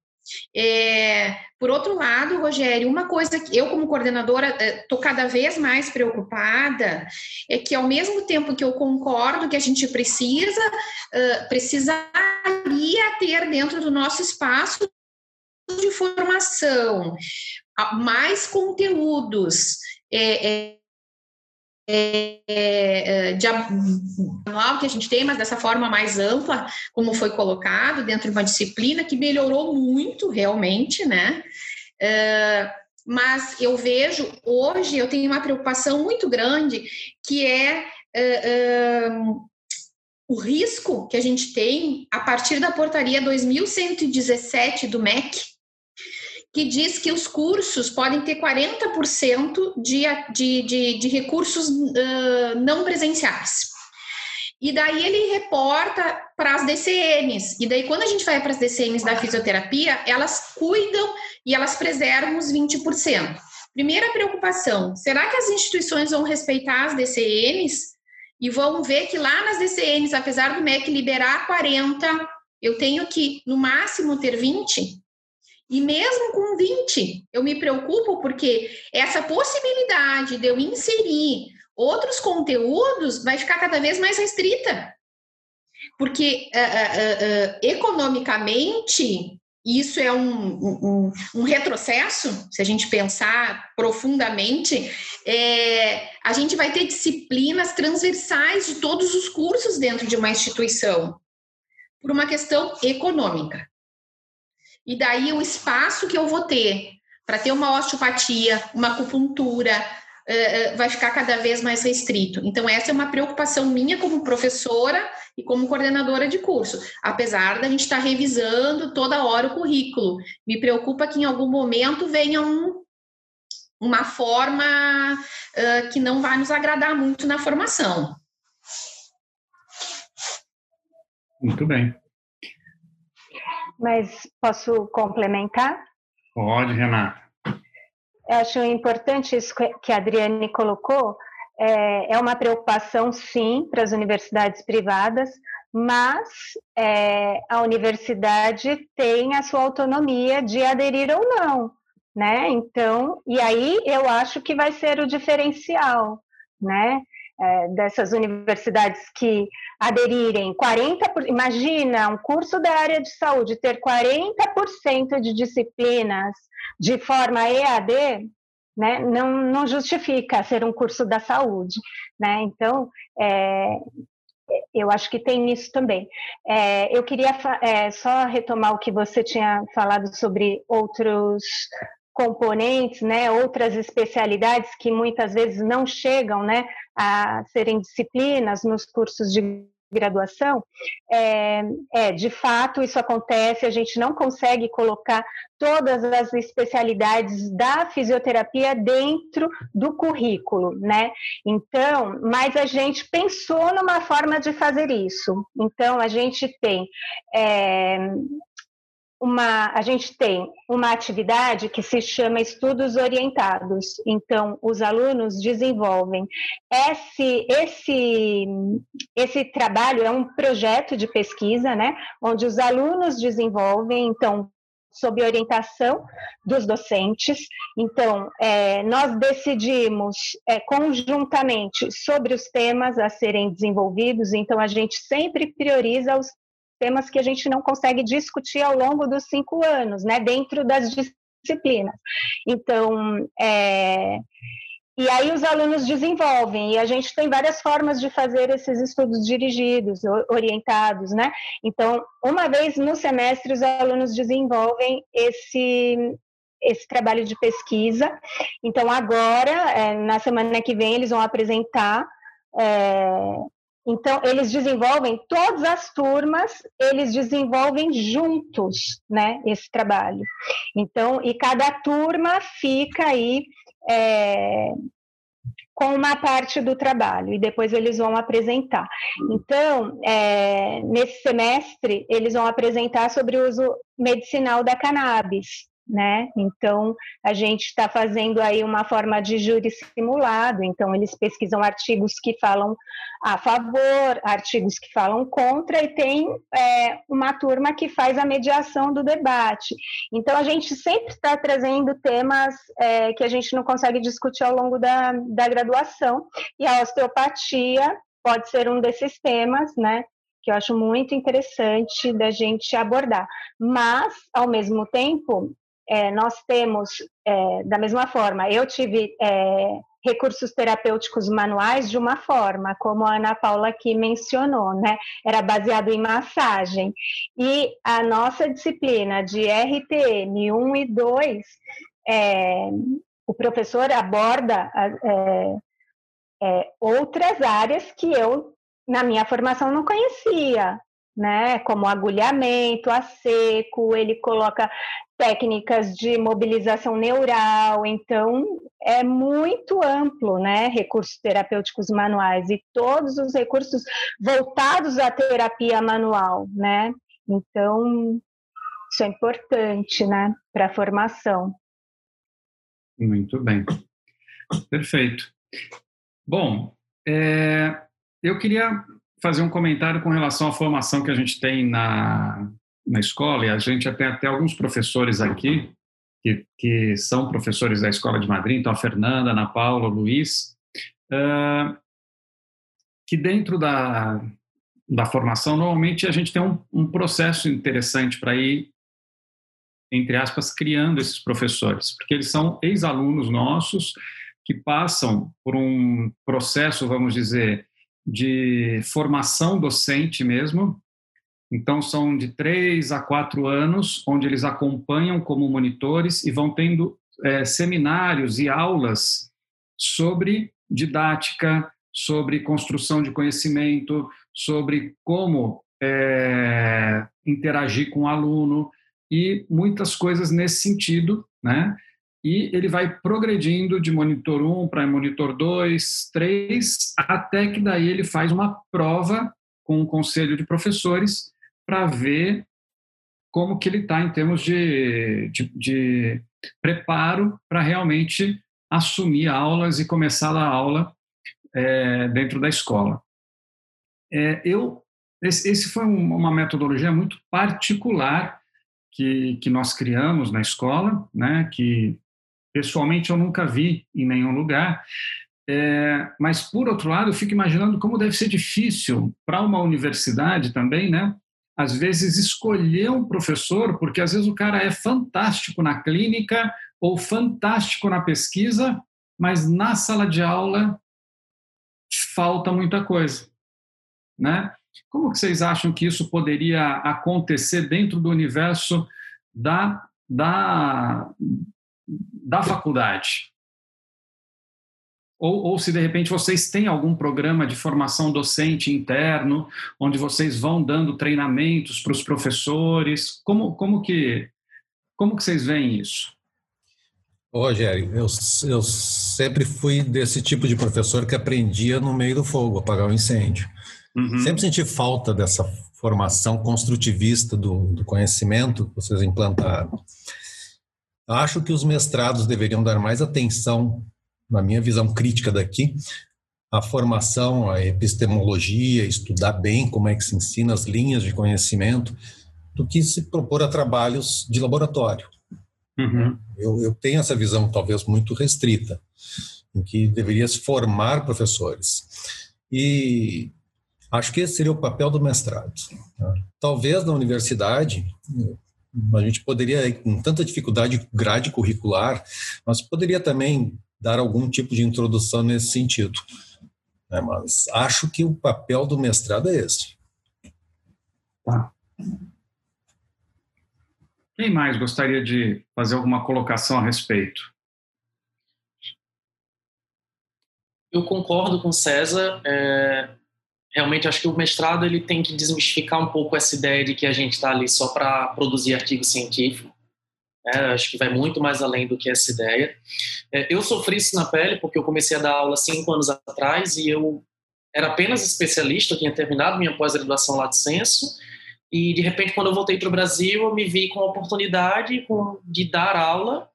É, por outro lado, Rogério, uma coisa que eu, como coordenadora, estou é, cada vez mais preocupada é que, ao mesmo tempo que eu concordo que a gente precisa, uh, precisaria ter dentro do nosso espaço de formação mais conteúdos. É, é, é, é, de anual que a gente tem, mas dessa forma mais ampla, como foi colocado, dentro de uma disciplina que melhorou muito realmente, né? É, mas eu vejo hoje, eu tenho uma preocupação muito grande, que é, é, é o risco que a gente tem a partir da portaria 2117 do MEC, que diz que os cursos podem ter 40% de, de, de, de recursos uh, não presenciais. E daí ele reporta para as DCNs. E daí, quando a gente vai para as DCNs da fisioterapia, elas cuidam e elas preservam os 20%. Primeira preocupação: será que as instituições vão respeitar as DCNs? E vão ver que lá nas DCNs, apesar do MEC liberar 40, eu tenho que, no máximo, ter 20? E mesmo com 20, eu me preocupo porque essa possibilidade de eu inserir outros conteúdos vai ficar cada vez mais restrita. Porque uh, uh, uh, economicamente isso é um, um, um, retrocesso, se a gente pensar profundamente, é, a gente vai ter disciplinas transversais de todos os cursos dentro de uma instituição, por uma questão econômica. E daí o espaço que eu vou ter para ter uma osteopatia, uma acupuntura, uh, vai ficar cada vez mais restrito. Então, essa é uma preocupação minha como professora e como coordenadora de curso, apesar da gente estar tá revisando toda hora o currículo. Me preocupa que em algum momento venha um, uma forma uh, que não vai nos agradar muito na formação. Muito bem. Mas posso complementar? Pode, Renata. Eu acho importante isso que a Adriane colocou. É, é uma preocupação, sim, para as universidades privadas, mas é, a universidade tem a sua autonomia de aderir ou não, né? Então, e aí eu acho que vai ser o diferencial, né? É, dessas universidades que aderirem 40%, imagina um curso da área de saúde ter 40% de disciplinas de forma EAD, né, não, não justifica ser um curso da saúde, né? Então, é, eu acho que tem isso também. É, eu queria é, só retomar o que você tinha falado sobre outros componentes, né, outras especialidades que muitas vezes não chegam, né, a serem disciplinas nos cursos de graduação, é, é, de fato isso acontece, a gente não consegue colocar todas as especialidades da fisioterapia dentro do currículo, né? Então, mas a gente pensou numa forma de fazer isso. Então, a gente tem é, uma, a gente tem uma atividade que se chama estudos orientados. Então, os alunos desenvolvem esse, esse, esse trabalho é um projeto de pesquisa, né, onde os alunos desenvolvem, então, sob orientação dos docentes. Então, é, nós decidimos é, conjuntamente sobre os temas a serem desenvolvidos, então a gente sempre prioriza os temas que a gente não consegue discutir ao longo dos cinco anos, né, dentro das disciplinas. Então, é, e aí os alunos desenvolvem, e a gente tem várias formas de fazer esses estudos dirigidos, orientados, né? Então, uma vez no semestre, os alunos desenvolvem esse, esse trabalho de pesquisa. Então, agora, é, na semana que vem, eles vão apresentar é, então, eles desenvolvem, todas as turmas, eles desenvolvem juntos, né, esse trabalho. Então, e cada turma fica aí é, com uma parte do trabalho, e depois eles vão apresentar. Então, é, nesse semestre, eles vão apresentar sobre o uso medicinal da cannabis, né? Então, a gente está fazendo aí uma forma de júri simulado, então eles pesquisam artigos que falam a favor, artigos que falam contra, e tem é, uma turma que faz a mediação do debate. Então, a gente sempre está trazendo temas é, que a gente não consegue discutir ao longo da, da graduação, e a osteopatia pode ser um desses temas, né? que eu acho muito interessante da gente abordar. Mas, ao mesmo tempo, é, nós temos, é, da mesma forma, eu tive é, recursos terapêuticos manuais de uma forma, como a Ana Paula aqui mencionou, né? Era baseado em massagem. E a nossa disciplina de RTM 1 e 2, é, o professor aborda é, é, outras áreas que eu, na minha formação, não conhecia, né? Como agulhamento a seco, ele coloca técnicas de mobilização neural, então é muito amplo, né? Recursos terapêuticos manuais e todos os recursos voltados à terapia manual, né? Então, isso é importante, né, para a formação. Muito bem. Perfeito. Bom, é, eu queria fazer um comentário com relação à formação que a gente tem na, na escola, e a gente tem até alguns professores aqui que, que são professores da Escola de Madrid, então a Fernanda, a Ana Paula, o Luiz, uh, que dentro da, da formação, normalmente a gente tem um, um processo interessante para ir, entre aspas, criando esses professores, porque eles são ex-alunos nossos que passam por um processo, vamos dizer, de formação docente mesmo. Então, são de três a quatro anos, onde eles acompanham como monitores e vão tendo é, seminários e aulas sobre didática, sobre construção de conhecimento, sobre como é, interagir com o aluno e muitas coisas nesse sentido, né? e ele vai progredindo de monitor 1 para monitor 2, 3, até que daí ele faz uma prova com o conselho de professores para ver como que ele está em termos de, de, de preparo para realmente assumir aulas e começar a aula é, dentro da escola. É, eu esse, esse foi um, uma metodologia muito particular que, que nós criamos na escola, né, que Pessoalmente, eu nunca vi em nenhum lugar. É, mas, por outro lado, eu fico imaginando como deve ser difícil para uma universidade também, né? Às vezes, escolher um professor, porque às vezes o cara é fantástico na clínica ou fantástico na pesquisa, mas na sala de aula falta muita coisa, né? Como que vocês acham que isso poderia acontecer dentro do universo da, da, da faculdade? Ou, ou, se de repente vocês têm algum programa de formação docente interno, onde vocês vão dando treinamentos para os professores, como, como, que, como que vocês veem isso? Rogério, eu, eu sempre fui desse tipo de professor que aprendia no meio do fogo, apagar o incêndio. Uhum. Sempre senti falta dessa formação construtivista do, do conhecimento que vocês implantaram. Acho que os mestrados deveriam dar mais atenção, na minha visão crítica daqui, à formação, à epistemologia, estudar bem como é que se ensina as linhas de conhecimento, do que se propor a trabalhos de laboratório. Uhum. Eu, eu, tenho essa visão talvez muito restrita, em que deveria se formar professores. E acho que esse seria o papel do mestrado. Tá? Talvez na universidade, a gente poderia, com tanta dificuldade grade curricular, nós poderia também dar algum tipo de introdução nesse sentido. Né? Mas acho que o papel do mestrado é esse. Tá. Quem mais gostaria de fazer alguma colocação a respeito? Eu concordo com César. É, realmente acho que o mestrado ele tem que desmistificar um pouco essa ideia de que a gente está ali só para produzir artigo científico. É, acho que vai muito mais além do que essa ideia. É, eu sofri isso na pele porque eu comecei a dar aula cinco anos atrás e eu era apenas especialista, eu tinha terminado minha pós-graduação lá de censo e de repente quando eu voltei para o Brasil eu me vi com a oportunidade de dar aula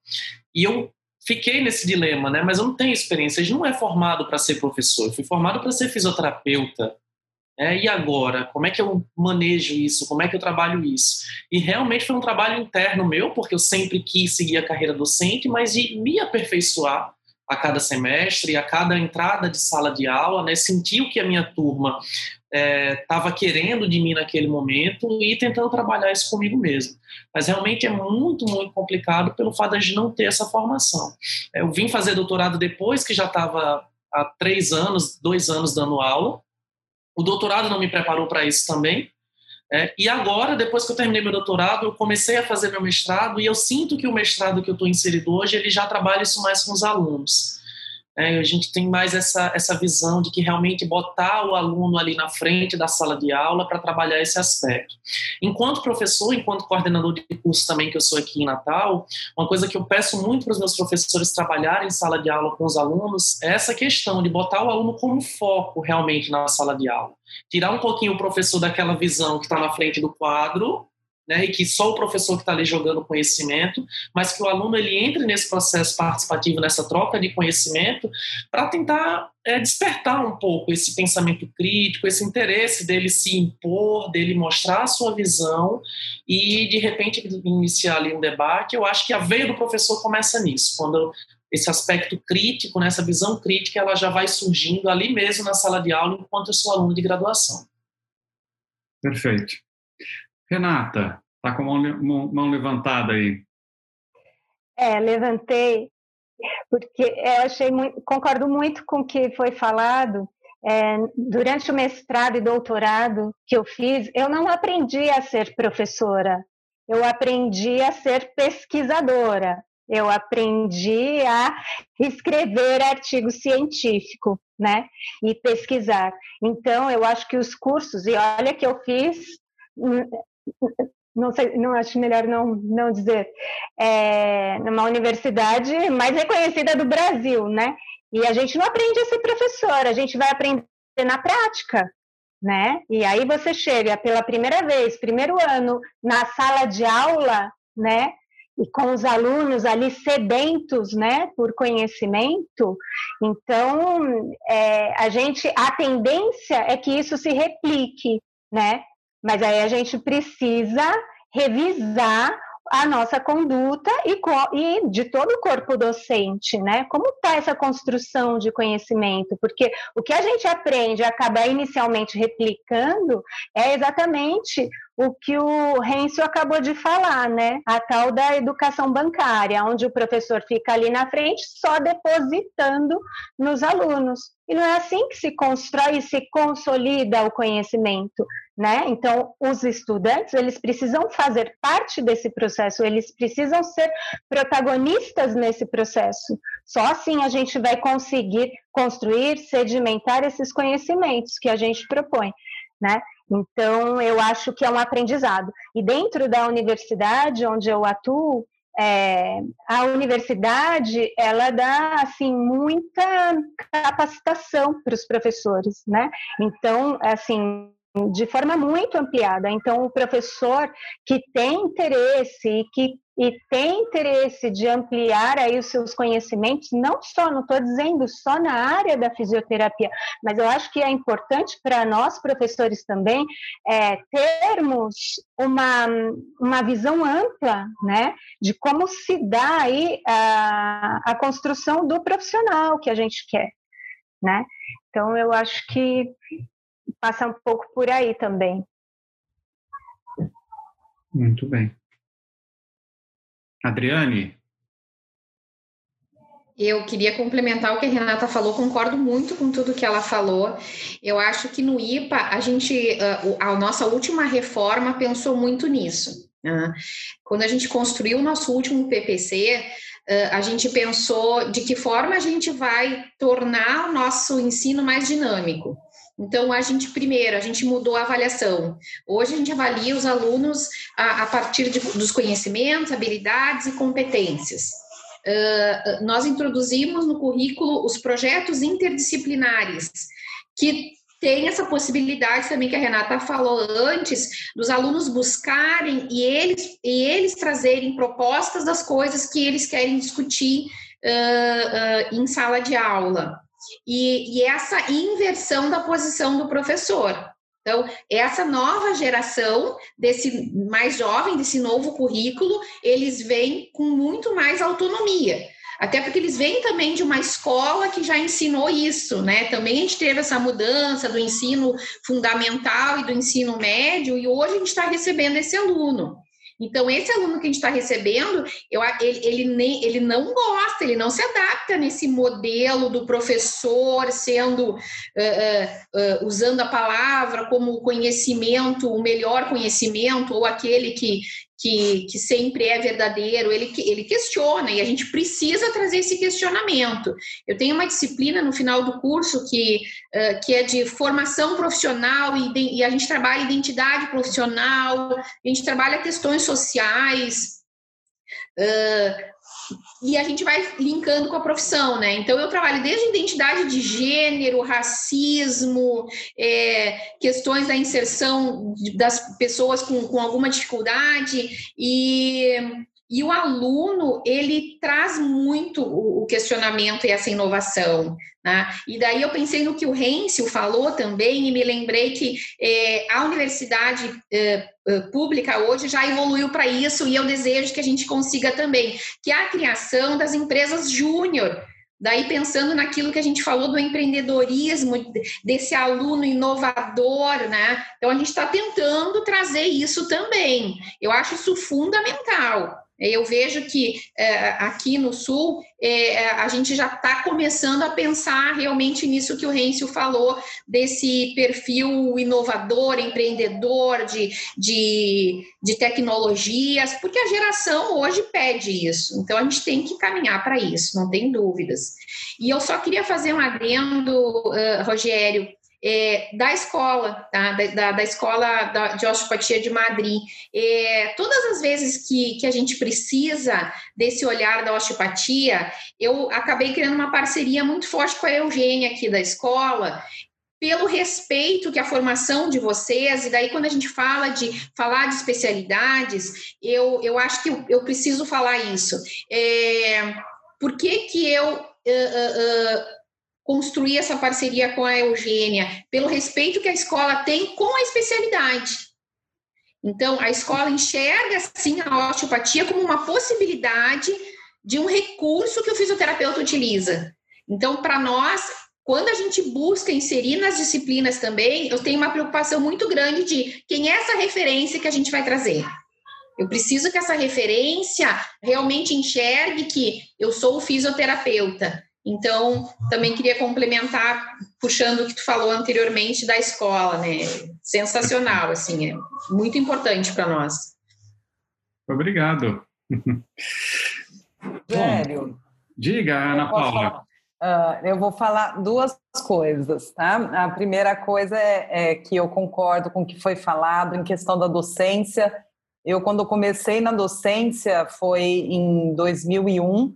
e eu fiquei nesse dilema, né? Mas eu não tenho experiência, gente não é formado para ser professor, eu fui formado para ser fisioterapeuta, é, e agora? Como é que eu manejo isso? Como é que eu trabalho isso? E realmente foi um trabalho interno meu, porque eu sempre quis seguir a carreira docente, mas de me aperfeiçoar a cada semestre, a cada entrada de sala de aula, né, sentir o que a minha turma estava é, querendo de mim naquele momento e tentando trabalhar isso comigo mesmo. Mas realmente é muito, muito complicado pelo fato de não ter essa formação. É, eu vim fazer doutorado depois que já estava há três anos, dois anos dando aula, o doutorado não me preparou para isso também. É, e agora, depois que eu terminei meu doutorado, eu comecei a fazer meu mestrado e eu sinto que o mestrado que eu estou inserido hoje, ele já trabalha isso mais com os alunos. É, a gente tem mais essa, essa visão de que realmente botar o aluno ali na frente da sala de aula para trabalhar esse aspecto. Enquanto professor, enquanto coordenador de curso também que eu sou aqui em Natal, uma coisa que eu peço muito para os meus professores trabalharem em sala de aula com os alunos é essa questão de botar o aluno como foco realmente na sala de aula. Tirar um pouquinho o professor daquela visão que está na frente do quadro né, e que só o professor que está ali jogando conhecimento, mas que o aluno ele entre nesse processo participativo, nessa troca de conhecimento, para tentar é, despertar um pouco esse pensamento crítico, esse interesse dele se impor, dele mostrar a sua visão e, de repente, iniciar ali um debate. Eu acho que a veia do professor começa nisso, quando esse aspecto crítico, né, visão crítica, ela já vai surgindo ali mesmo na sala de aula, enquanto eu sou aluno de graduação. Perfeito. Renata, está com a mão, mão levantada aí. É, levantei, porque eu achei muito, concordo muito com o que foi falado. É, durante o mestrado e doutorado que eu fiz, eu não aprendi a ser professora, eu aprendi a ser pesquisadora, eu aprendi a escrever artigo científico, né, e pesquisar. Então, eu acho que os cursos, e olha que eu fiz não sei, não acho melhor não, não dizer, é, numa universidade mais reconhecida do Brasil, né? E a gente não aprende a ser professor, a gente vai aprender na prática, né? E aí você chega pela primeira vez, primeiro ano, na sala de aula, né? E com os alunos ali sedentos, né, por conhecimento. Então, é, a gente, a tendência é que isso se replique, né? Mas aí a gente precisa revisar a nossa conduta e, e, de todo o corpo docente, né? Como está essa construção de conhecimento? Porque o que a gente aprende acaba inicialmente replicando é exatamente o que o Renzo acabou de falar, né? A tal da educação bancária, onde o professor fica ali na frente só depositando nos alunos. E não é assim que se constrói e se consolida o conhecimento né? Então, os estudantes, eles precisam fazer parte desse processo, eles precisam ser protagonistas nesse processo. Só assim a gente vai conseguir construir, sedimentar esses conhecimentos que a gente propõe, né? Então, eu acho que é um aprendizado. E dentro da universidade onde eu atuo, é, a universidade ela dá assim muita capacitação para os professores, né? Então, assim, de forma muito ampliada. Então, o professor que tem interesse e que e tem interesse de ampliar aí os seus conhecimentos, não só, não estou dizendo só na área da fisioterapia, mas eu acho que é importante para nós, professores também, é, termos uma, uma visão ampla, né, de como se dá aí a, a construção do profissional que a gente quer, né. Então, eu acho que passa um pouco por aí também. Muito bem. Adriane? Eu queria complementar o que a Renata falou, concordo muito com tudo que ela falou. Eu acho que no IPA, a gente, a nossa última reforma pensou muito nisso. Né? Quando a gente construiu o nosso último PPC, a gente pensou de que forma a gente vai tornar o nosso ensino mais dinâmico. Então, a gente, primeiro, a gente mudou a avaliação. Hoje, a gente avalia os alunos a, a partir de, dos conhecimentos, habilidades e competências. Uh, nós introduzimos no currículo os projetos interdisciplinares, que tem essa possibilidade também que a Renata falou antes, dos alunos buscarem e eles, e eles trazerem propostas das coisas que eles querem discutir uh, uh, em sala de aula e, e essa inversão da posição do professor. Então, essa nova geração, desse mais jovem, desse novo currículo, eles vêm com muito mais autonomia. Até porque eles vêm também de uma escola que já ensinou isso, né? Também a gente teve essa mudança do ensino fundamental e do ensino médio, e hoje a gente está recebendo esse aluno. Então, esse aluno que a gente está recebendo, eu, ele, ele, nem, ele não gosta, ele não se adapta nesse modelo do professor sendo, uh, uh, uh, usando a palavra como conhecimento, o melhor conhecimento, ou aquele que, que, que sempre é verdadeiro, ele, ele questiona e a gente precisa trazer esse questionamento. Eu tenho uma disciplina no final do curso que, uh, que é de formação profissional e, e a gente trabalha identidade profissional, a gente trabalha questões sociais. Uh, e a gente vai linkando com a profissão, né? Então eu trabalho desde identidade de gênero, racismo, é, questões da inserção das pessoas com, com alguma dificuldade e e o aluno, ele traz muito o questionamento e essa inovação. Né? E daí eu pensei no que o Hensel falou também e me lembrei que é, a universidade é, é pública hoje já evoluiu para isso e eu desejo que a gente consiga também, que a criação das empresas júnior, Daí, pensando naquilo que a gente falou do empreendedorismo, desse aluno inovador, né? Então, a gente está tentando trazer isso também. Eu acho isso fundamental. Eu vejo que é, aqui no Sul é, a gente já está começando a pensar realmente nisso que o Rencio falou, desse perfil inovador, empreendedor, de, de, de tecnologias, porque a geração hoje pede isso. Então a gente tem que caminhar para isso, não tem dúvidas. E eu só queria fazer um adendo, uh, Rogério, é, da escola, tá? da, da, da escola da, de osteopatia de Madrid. É, todas as vezes que, que a gente precisa desse olhar da osteopatia, eu acabei criando uma parceria muito forte com a Eugênia aqui da escola, pelo respeito que a formação de vocês, e daí quando a gente fala de falar de especialidades, eu, eu acho que eu, eu preciso falar isso. É, por que, que eu uh, uh, uh, construir essa parceria com a Eugênia, pelo respeito que a escola tem com a especialidade. Então, a escola enxerga, sim, a osteopatia como uma possibilidade de um recurso que o fisioterapeuta utiliza. Então, para nós, quando a gente busca inserir nas disciplinas também, eu tenho uma preocupação muito grande de quem é essa referência que a gente vai trazer. Eu preciso que essa referência realmente enxergue que eu sou o fisioterapeuta, então, também queria complementar, puxando o que tu falou anteriormente da escola, né? Sensacional, assim, é muito importante para nós. Obrigado. Sério? Diga, Ana Paula. Uh, eu vou falar duas coisas, tá? A primeira coisa é, é, que eu concordo com o que foi falado em questão da docência. Eu, quando comecei na docência, foi em 2001,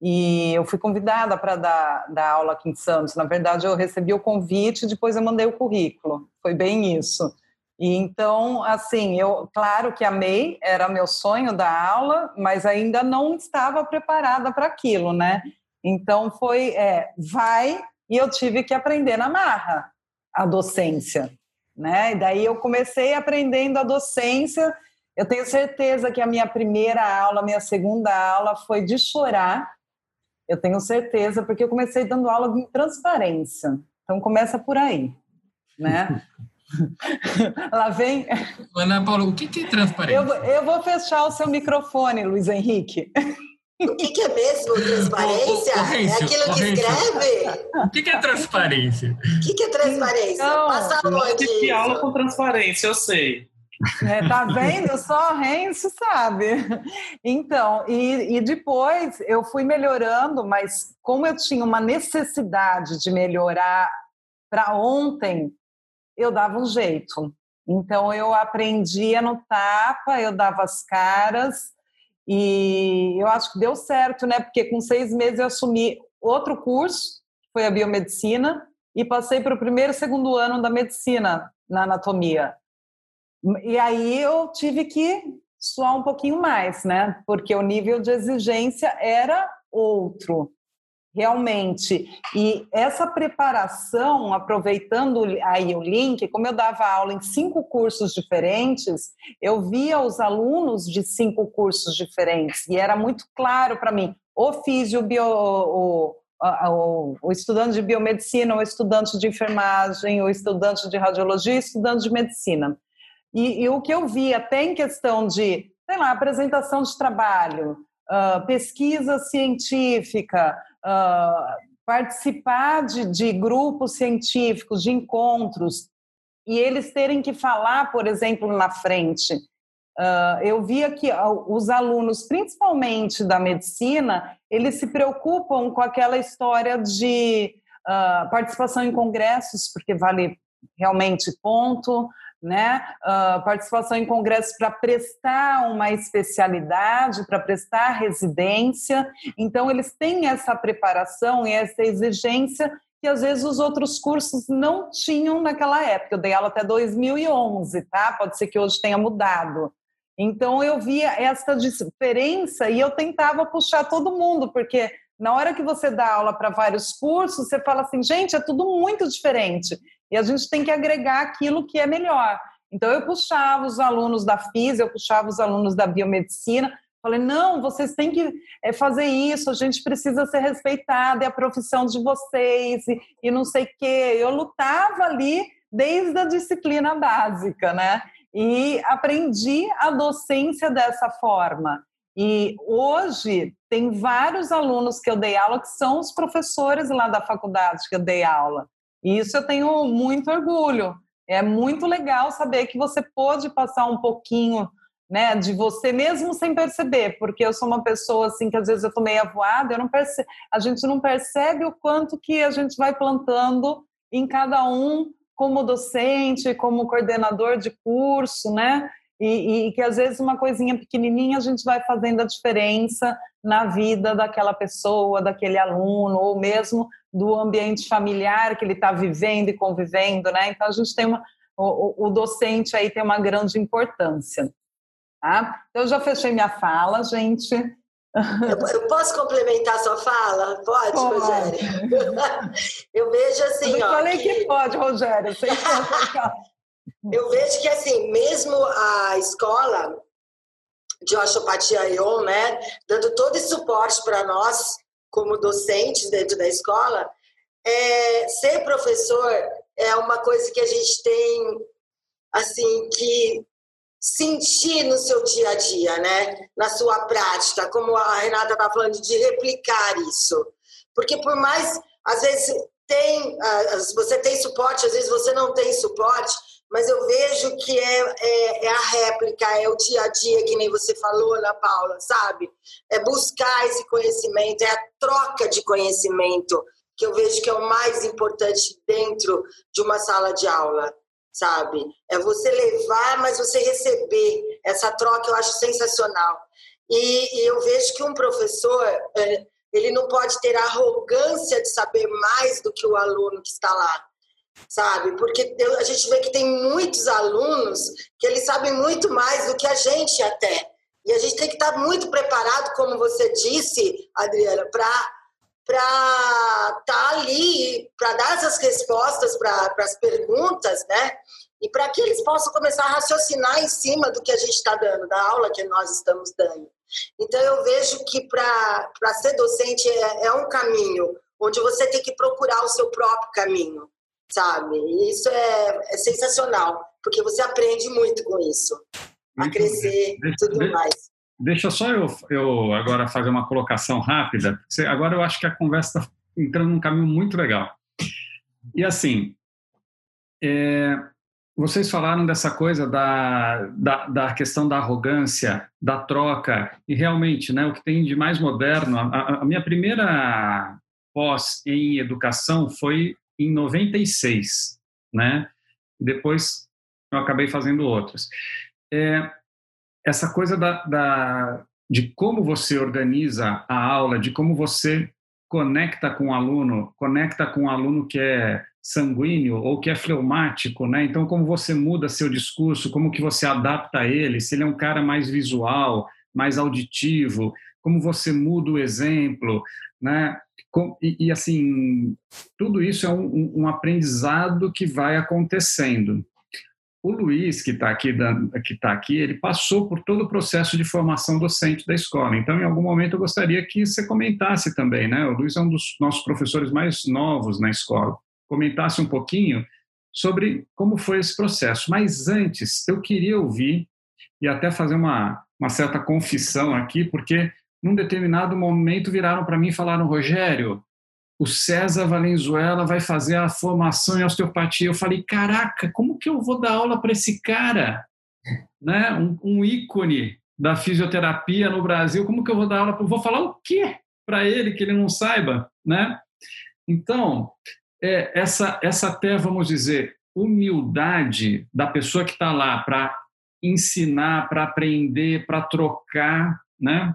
e eu fui convidada para dar, dar aula aqui em Santos. Na verdade, eu recebi o convite e depois eu mandei o currículo. Foi bem isso. E então, assim, eu, claro que amei, era meu sonho da aula, mas ainda não estava preparada para aquilo, né? Então foi, é, vai, e eu tive que aprender na marra a docência, né? E daí eu comecei aprendendo a docência. Eu tenho certeza que a minha primeira aula, minha segunda aula foi de chorar, eu tenho certeza, porque eu comecei dando aula de transparência. Então começa por aí, né? Lá vem. Ana Paula, o que é transparência? Eu, eu vou fechar o seu microfone, Luiz Henrique. O que, que, é mesmo transparência? O, o, o é aquilo que escreve? O que, que, é transparência? O que, é transparência? Então, Passa onde? Que aula com transparência, eu sei. É, tá vendo? Só Renzo sabe. Então, e, e depois eu fui melhorando, mas como eu tinha uma necessidade de melhorar para ontem, eu dava um jeito. Então, eu aprendia no tapa, eu dava as caras, e eu acho que deu certo, né? Porque com seis meses eu assumi outro curso, que foi a biomedicina, e passei para o primeiro e segundo ano da medicina na anatomia. E aí eu tive que suar um pouquinho mais, né? Porque o nível de exigência era outro, realmente. E essa preparação, aproveitando aí o link, como eu dava aula em cinco cursos diferentes, eu via os alunos de cinco cursos diferentes e era muito claro para mim. O físio, bio, o, o, o, estudante de biomedicina, o estudante de enfermagem, o estudante de radiologia, o estudante de medicina. E, e, o que eu vi até em questão de, sei lá, apresentação de trabalho, uh, pesquisa científica, uh, participar de, de grupos científicos, de encontros, e eles terem que falar, por exemplo, na frente. Uh, eu via que os alunos, principalmente da medicina, eles se preocupam com aquela história de uh, participação em congressos, porque vale realmente ponto, né? Uh, participação em congressos para prestar uma especialidade, para prestar residência. Então, eles têm essa preparação e essa exigência que às vezes os outros cursos não tinham naquela época. Eu dei aula até 2011, tá? Pode ser que hoje tenha mudado. Então eu via essa diferença e eu tentava puxar todo mundo, porque na hora que você dá aula para vários cursos, você fala assim, gente, é tudo muito diferente. E a gente tem que agregar aquilo que é melhor. Então eu puxava os alunos da física, eu puxava os alunos da biomedicina, falei, não, vocês têm que eh, fazer isso, a gente precisa ser respeitada, é a profissão de vocês, e, e não sei o quê. Eu lutava ali desde a disciplina básica, né? e aprendi a docência dessa forma. E hoje tem vários alunos que eu dei aula que são os professores lá da faculdade que eu dei aula. E isso eu tenho muito orgulho. É muito legal saber que você pode passar um pouquinho né, de você mesmo sem perceber, porque eu sou uma pessoa assim que às vezes eu tô meio avoada, eu não percebo, a gente não percebe o quanto que a gente vai plantando em cada um como docente, como coordenador de curso, né? E, e, que às vezes uma coisinha pequenininha a gente vai fazendo a diferença na vida daquela pessoa, daquele aluno, ou mesmo do ambiente familiar que ele está vivendo e convivendo, né? Então a gente tem uma, o, o docente aí tem uma grande importância. Tá? Então, eu já fechei minha fala, gente. Eu, eu, posso complementar sua fala? Pode, pode. Rogério? Eu vejo assim. Eu ó, falei que, que pode, Rogério. eu vejo que, assim, mesmo a escola de osteopatia ION, né, dando todo esse suporte para nós, como docentes dentro da escola, é, ser professor é uma coisa que a gente tem, assim, que sentir no seu dia a dia, né? Na sua prática, como a Renata está falando, de replicar isso. Porque por mais, às vezes, tem, você tem suporte, às vezes você não tem suporte, mas eu vejo que é, é, é, a réplica, é o dia a dia, que nem você falou, Ana Paula, sabe? É buscar esse conhecimento, é a troca de conhecimento, que eu vejo que é o mais importante dentro de uma sala de aula sabe? É você levar, mas você receber. Essa troca eu acho sensacional. E, e eu vejo que um professor, é, ele não pode ter a arrogância de saber mais do que o aluno que está lá, sabe? Porque a gente vê que tem muitos alunos que eles sabem muito mais do que a gente até. E a gente tem que estar muito preparado, como você disse, Adriana, para para estar tá ali, para dar essas respostas para as perguntas, né? E para que eles possam começar a raciocinar em cima do que a gente está dando, da aula que nós estamos dando. Então, eu vejo que para ser docente é, é um caminho onde você tem que procurar o seu próprio caminho, sabe? E isso é, é sensacional, porque você aprende muito com isso, a crescer e tudo mais. Deixa só eu, eu agora fazer uma colocação rápida. Agora eu acho que a conversa está entrando num caminho muito legal. E assim, é, vocês falaram dessa coisa da, da, da, questão da arrogância, da troca, e realmente, né, o que tem de mais moderno, a, a minha primeira pós em educação foi em 96, né? Depois eu acabei fazendo outras. É, essa coisa da, da, de como você organiza a aula, de como você conecta com o aluno, conecta com o aluno que é sanguíneo ou que é fleumático, né? Então, como você muda seu discurso, como que você adapta ele, se ele é um cara mais visual, mais auditivo, como você muda o exemplo, né? E, e assim, tudo isso é um, um aprendizado que vai acontecendo. O Luiz, que está aqui, que tá aqui, ele passou por todo o processo de formação docente da escola. Então, em algum momento, eu gostaria que você comentasse também, né? O Luiz é um dos nossos professores mais novos na escola. Comentasse um pouquinho sobre como foi esse processo. Mas antes, eu queria ouvir e até fazer uma, uma certa confissão aqui, porque num determinado momento viraram para mim e falaram: Rogério, o César Valenzuela vai fazer a formação em osteopatia. Eu falei, caraca, como que eu vou dar aula para esse cara? né? um, um ícone da fisioterapia no Brasil, como que eu vou dar aula? Vou falar o quê para ele que ele não saiba, né? Então, é, essa, essa até, vamos dizer, humildade da pessoa que está lá para ensinar, para aprender, para trocar, né?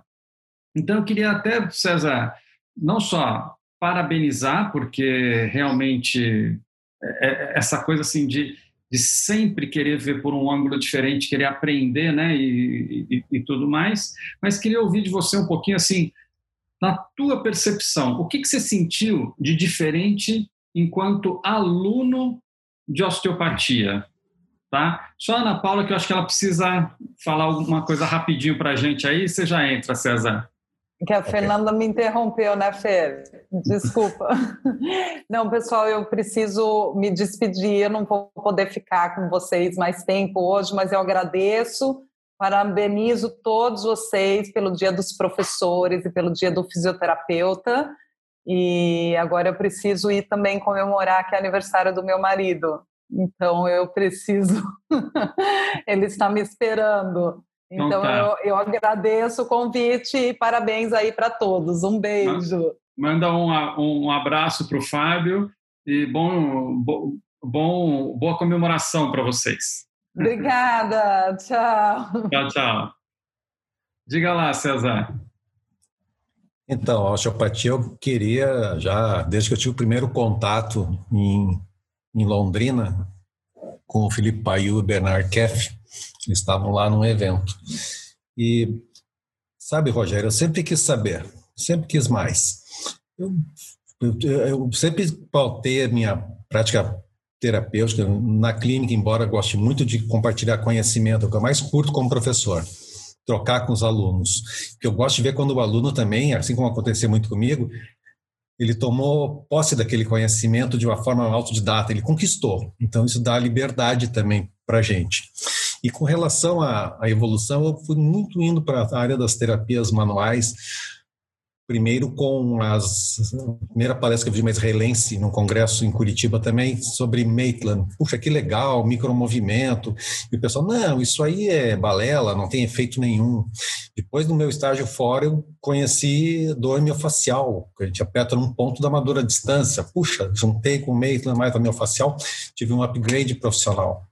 Então, eu queria até, César, não só parabenizar, porque realmente é, é, essa coisa assim de, de sempre querer ver por um ângulo diferente, querer aprender, né, e, e, e tudo mais, mas queria ouvir de você um pouquinho assim, na tua percepção, o que, que você sentiu de diferente enquanto aluno de osteopatia? Tá? Só a Ana Paula, que eu acho que ela precisa falar alguma coisa rapidinho para a gente aí, você já entra, César. Que a okay. Fernanda me interrompeu, né, Fer? Desculpa. Não, pessoal, eu preciso me despedir, eu não vou poder ficar com vocês mais tempo hoje, mas eu agradeço, parabenizo todos vocês pelo Dia dos Professores e pelo Dia do Fisioterapeuta. E agora eu preciso ir também comemorar que é aniversário do meu marido. Então eu preciso. Ele está me esperando. Então, então tá. eu, eu, agradeço o convite e parabéns aí para todos. Um beijo. Manda um, um abraço para o Fábio e bom, bom, boa comemoração para vocês. Obrigada. tchau. Tchau, tchau. Diga lá, César. Então, a osteopatia eu queria já, desde que eu tive o primeiro contato em, em Londrina, com o Felipe Paiu e Bernard Keff, estavam lá num evento. E, sabe, Rogério, eu sempre quis saber, sempre quis mais. Eu, eu, eu sempre pautei a minha prática terapêutica na clínica, embora goste muito de compartilhar conhecimento, que eu mais curto como professor trocar com os alunos. Que eu gosto de ver quando o aluno também, assim como aconteceu muito comigo, ele tomou posse daquele conhecimento de uma forma autodidata, ele conquistou. Então, isso dá liberdade também para a gente. E com relação à, à evolução, eu fui muito indo para a área das terapias manuais, primeiro com as a primeira palestra que eu vi mais relense num congresso em Curitiba também sobre Maitland. Puxa, que legal, micromovimento. E o pessoal, não, isso aí é balela, não tem efeito nenhum. Depois do meu estágio fora, eu conheci dor miofacial, que a gente aperta num ponto da madura distância. Puxa, juntei com Maitland mais a miofacial, tive um upgrade profissional.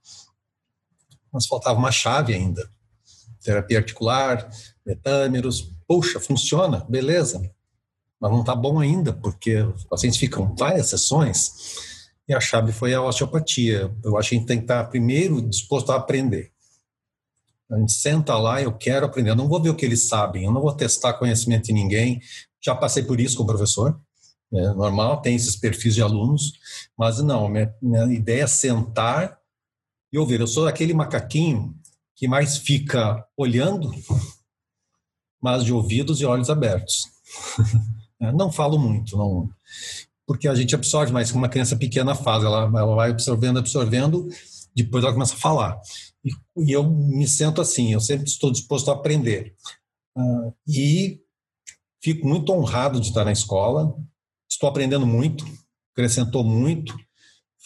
Mas faltava uma chave ainda. Terapia articular, metâmeros, Puxa, funciona, beleza. Mas não está bom ainda, porque os pacientes ficam várias sessões e a chave foi a osteopatia. Eu acho que a gente tem que estar primeiro disposto a aprender. A gente senta lá, eu quero aprender. Eu não vou ver o que eles sabem, eu não vou testar conhecimento em ninguém. Já passei por isso com o professor. É normal, tem esses perfis de alunos, mas não, minha, minha ideia é sentar e ouvir. Eu sou aquele macaquinho que mais fica olhando mas de ouvidos e olhos abertos. É, não falo muito, não, porque a gente absorve mais, como uma criança pequena faz, ela, ela vai absorvendo, absorvendo, depois ela começa a falar. E, e eu me sinto assim, eu sempre estou disposto a aprender. Uh, e fico muito honrado de estar na escola, estou aprendendo muito, acrescentou muito,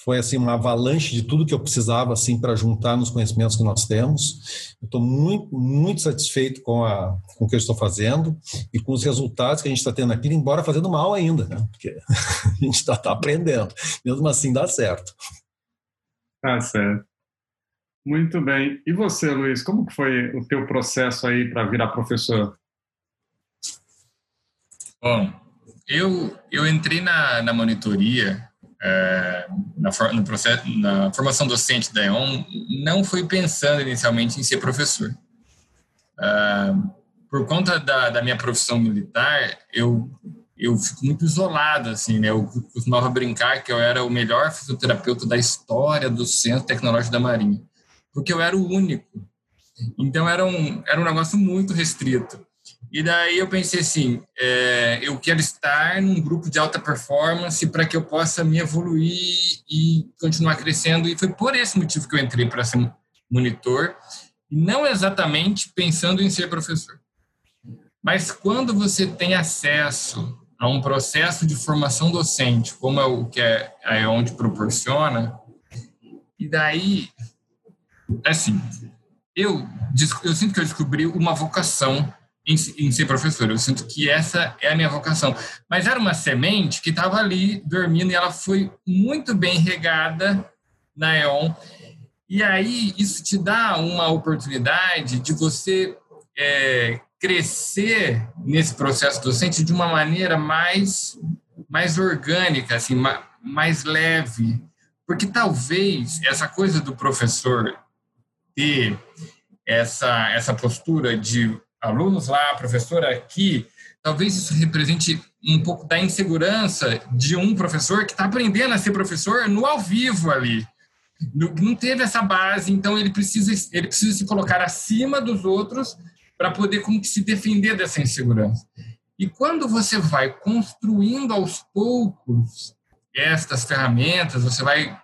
foi assim uma avalanche de tudo que eu precisava assim para juntar nos conhecimentos que nós temos. estou muito muito satisfeito com a com o que eu estou fazendo e com os resultados que a gente está tendo aqui, embora fazendo mal ainda, né? Porque a gente está tá aprendendo. Mesmo assim dá certo. Tá certo. Muito bem. E você, Luiz, como que foi o teu processo aí para virar professor? Bom, eu eu entrei na, na monitoria é, na, no processo, na formação docente da EON, não fui pensando inicialmente em ser professor. É, por conta da, da, minha profissão militar, eu eu fico muito isolado, assim, né? Eu costumava brincar que eu era o melhor fisioterapeuta da história do Centro Tecnológico da Marinha, porque eu era o único. Então era um, era um negócio muito restrito. E daí eu pensei assim, é, eu quero estar num grupo de alta performance para que eu possa me evoluir e continuar crescendo. E foi por esse motivo que eu entrei para ser monitor, não exatamente pensando em ser professor. Mas quando você tem acesso a um processo de formação docente, como é o que é a EON proporciona, e daí, assim, eu, eu sinto que eu descobri uma vocação em, em, ser professor. Eu sinto que essa é a minha vocação. Mas era uma semente que estava ali dormindo e ela foi muito bem regada na EON. E aí isso te dá uma oportunidade de você é, crescer nesse processo docente de uma maneira mais, mais orgânica, assim, mais leve. Porque talvez essa coisa do professor ter essa, essa postura de alunos lá, professora aqui, talvez isso represente um pouco da insegurança de um professor que está aprendendo a ser professor no ao vivo ali. Não teve essa base, então ele precisa, ele precisa se colocar acima dos outros para poder como que se defender dessa insegurança. E quando você vai construindo aos poucos estas ferramentas, você vai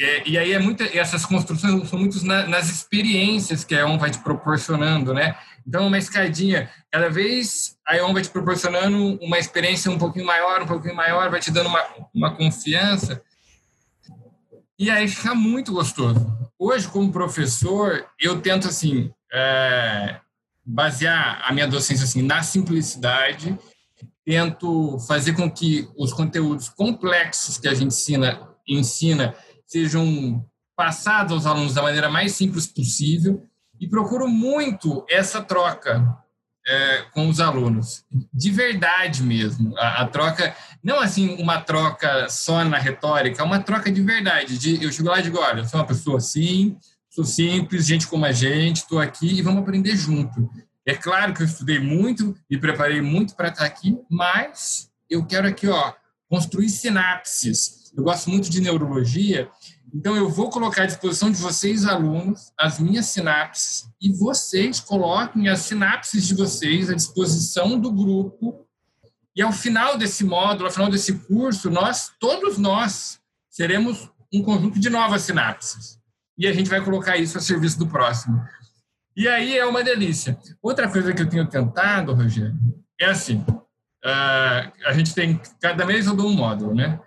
é, e aí é muita, essas construções são muitas na, nas experiências que a EON vai te proporcionando, né? Então, uma escadinha, cada vez a EON vai te proporcionando uma experiência um pouquinho maior, um pouquinho maior, vai te dando uma, uma confiança. E aí fica muito gostoso. Hoje, como professor, eu tento, assim, é, basear a minha docência assim, na simplicidade, tento fazer com que os conteúdos complexos que a gente ensina, ensina sejam passados aos alunos da maneira mais simples possível e procuro muito essa troca é, com os alunos, de verdade mesmo. A, a, troca, não assim uma troca só na retórica, uma troca de verdade. De, eu chego lá e digo, olha, eu sou uma pessoa assim, sou simples, gente como a gente, estou aqui e vamos aprender junto. É claro que eu estudei muito, me preparei muito para estar aqui, mas eu quero aqui, ó, construir sinapses. Eu gosto muito de neurologia, então eu vou colocar à disposição de vocês, alunos, as minhas sinapses e vocês coloquem as sinapses de vocês à disposição do grupo. E ao final desse módulo, ao final desse curso, nós, todos nós, seremos um conjunto de novas sinapses e a gente vai colocar isso a serviço do próximo. E aí é uma delícia. Outra coisa que eu tenho tentado, Rogério, é assim: uh, a gente tem, cada mês eu dou um módulo, né?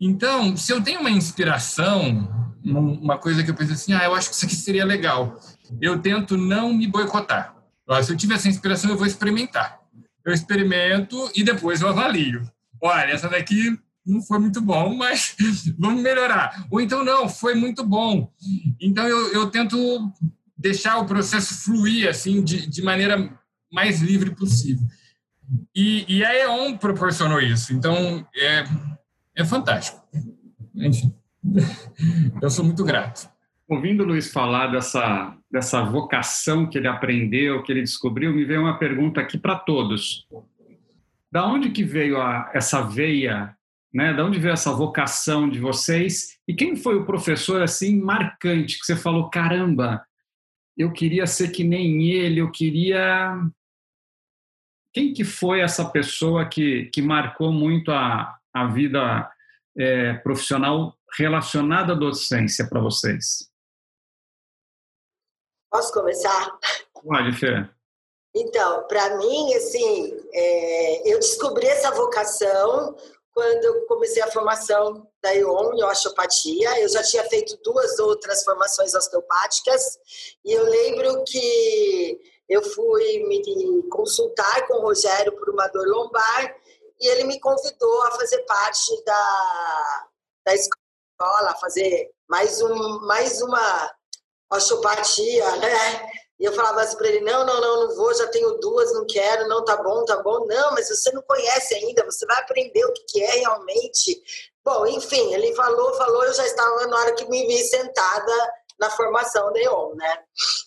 Então, se eu tenho uma inspiração, uma coisa que eu penso assim, ah, eu acho que isso aqui seria legal, eu tento não me boicotar. Se eu tiver essa inspiração, eu vou experimentar. Eu experimento e depois eu avalio. Olha, essa daqui não foi muito bom, mas vamos melhorar. Ou então, não, foi muito bom. Então, eu, eu tento deixar o processo fluir assim de, de maneira mais livre possível. E, e a EON proporcionou isso. Então, é, é fantástico. Enfim, eu sou muito grato. Ouvindo o Luiz falar dessa, dessa vocação que ele aprendeu, que ele descobriu, me veio uma pergunta aqui para todos. Da onde que veio a, essa veia né? Da onde veio essa vocação de vocês? E quem foi o professor assim marcante que você falou, caramba, eu queria ser que nem ele, eu queria quem que foi essa pessoa que, que marcou muito a, a vida é, profissional relacionada à docência para vocês? Posso começar? Pode, Fê. Então, para mim, assim, é, eu descobri essa vocação quando eu comecei a formação da ION em osteopatia. Eu já tinha feito duas outras formações osteopáticas e eu lembro que eu fui me consultar com o Rogério por uma dor lombar e ele me convidou a fazer parte da, da escola, a fazer mais, um, mais uma osteopatia, né? E eu falava assim para ele: não, não, não, não vou, já tenho duas, não quero, não, tá bom, tá bom. Não, mas você não conhece ainda, você vai aprender o que é realmente. Bom, enfim, ele falou, falou, eu já estava na hora que me vi sentada na formação da EON, né?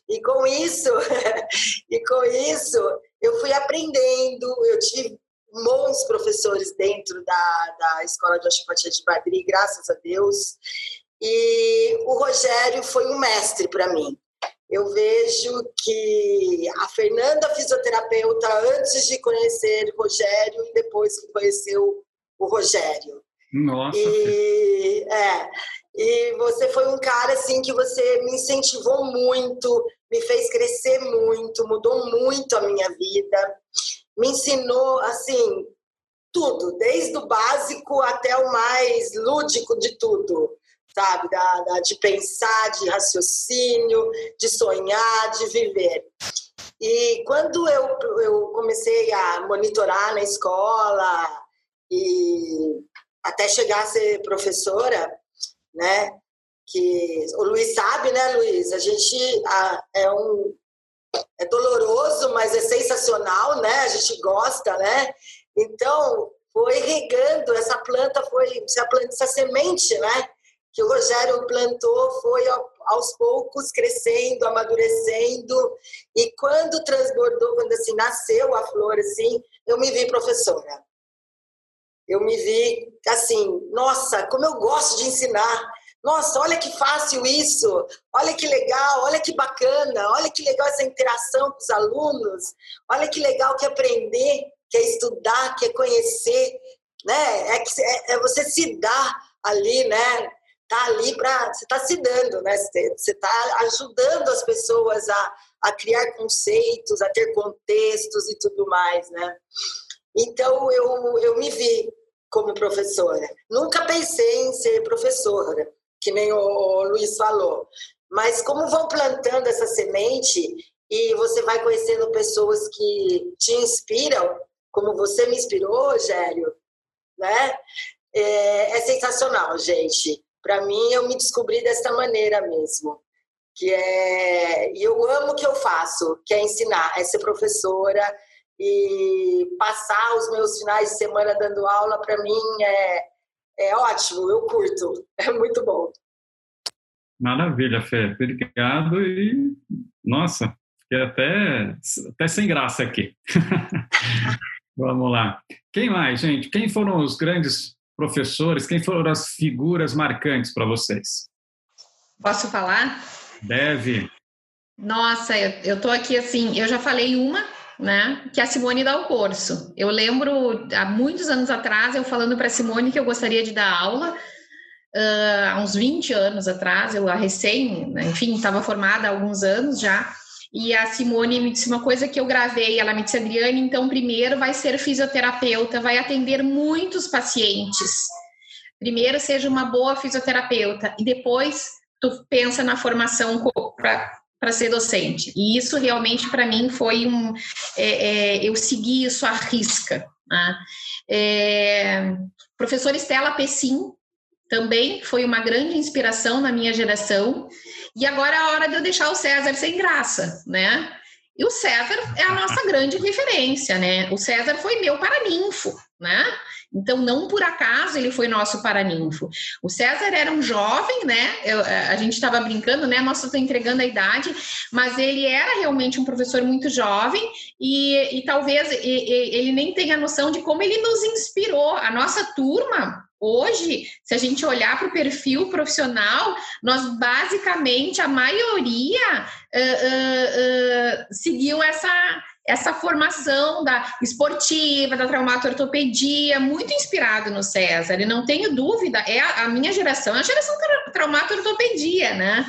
E com isso, e com isso, eu fui aprendendo, eu tive bons professores dentro da, da Escola de Osteopatia de Madrid, graças a Deus. E o Rogério foi um mestre para mim eu vejo que a Fernanda, fisioterapeuta, antes de conhecer o Rogério e depois que conheceu o Rogério. Nossa! E, é, e você foi um cara assim que você me incentivou muito, me fez crescer muito, mudou muito a minha vida, me ensinou assim tudo, desde o básico até o mais lúdico de tudo sabe? Da, da, de pensar, de raciocínio, de sonhar, de viver. E quando eu, eu comecei a monitorar na escola e até chegar a ser professora, né? Que o Luiz sabe, né, Luiz? A gente a, é um é doloroso, mas é sensacional, né? A gente gosta, né? Então foi regando essa planta, foi essa, semente, né? Que o Rogério plantou foi aos poucos crescendo, amadurecendo e quando transbordou, quando assim nasceu a flor, assim, eu me vi professora eu me vi assim, nossa, como eu gosto de ensinar. Nossa, olha que fácil isso, olha que legal, olha que bacana, olha que legal essa interação com os alunos, olha que legal que aprender, que é estudar, que é conhecer, né? É, que, é, é você se dar ali, né? Tá ali para você está se dando, né? Você está ajudando as pessoas a, a criar conceitos, a ter contextos e tudo mais, né? Então eu, eu me vi como professora. Nunca pensei em ser professora, que nem o Luiz falou. Mas como vão plantando essa semente e você vai conhecendo pessoas que te inspiram, como você me inspirou, Rogério, né? É, é sensacional, gente. Para mim, eu me descobri dessa maneira mesmo. Que é, e eu amo o que eu faço, que é ensinar, é ser professora, e passar os meus finais de semana dando aula, para mim é, é ótimo, eu curto, é muito bom. Maravilha, Fê, obrigado e, nossa, fiquei até, até sem graça aqui. Vamos lá. Quem mais, gente? Quem foram os grandes professores? Quem foram as figuras marcantes para vocês? Posso falar? Deve. Nossa, eu, estou aqui assim, eu já falei uma, né? Que a Simone dá o curso. Eu lembro há muitos anos atrás eu falando para a Simone que eu gostaria de dar aula. Uh, há uns 20 anos atrás, eu recém, né, enfim, estava formada há alguns anos já, e a Simone me disse uma coisa que eu gravei, ela me disse, Adriane, então primeiro vai ser fisioterapeuta, vai atender muitos pacientes. Primeiro seja uma boa fisioterapeuta e depois tu pensa na formação para para ser docente. E isso realmente para mim foi um. É, é, eu segui isso à risca. Né? É, professora Estela Pessim também foi uma grande inspiração na minha geração. E agora é a hora de eu deixar o César sem graça, né? E o César é a nossa grande referência, né? O César foi meu paraninfo, né? Então, não por acaso ele foi nosso paraninfo. O César era um jovem, né? Eu, a gente estava brincando, né? Nossa, estou entregando a idade, mas ele era realmente um professor muito jovem e, e talvez e, e, ele nem tenha noção de como ele nos inspirou. A nossa turma, Hoje, se a gente olhar para o perfil profissional, nós basicamente, a maioria uh, uh, uh, seguiu essa, essa formação da esportiva, da traumato-ortopedia, muito inspirado no César, e não tenho dúvida, é a, a minha geração, a geração tra traumato-ortopedia, né?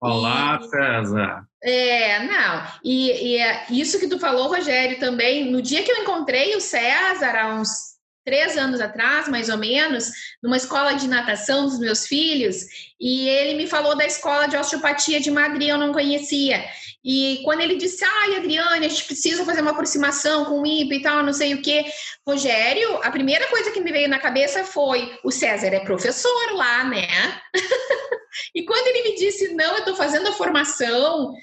Olá, e, César! É, não, e, e é isso que tu falou, Rogério, também, no dia que eu encontrei o César, há uns três anos atrás, mais ou menos, numa escola de natação dos meus filhos, e ele me falou da escola de osteopatia de Madrid, eu não conhecia. E quando ele disse, ai, Adriane, a gente precisa fazer uma aproximação com o IPA e tal, não sei o quê. Rogério, a primeira coisa que me veio na cabeça foi: o César é professor lá, né? e quando ele me disse, não, eu estou fazendo a formação,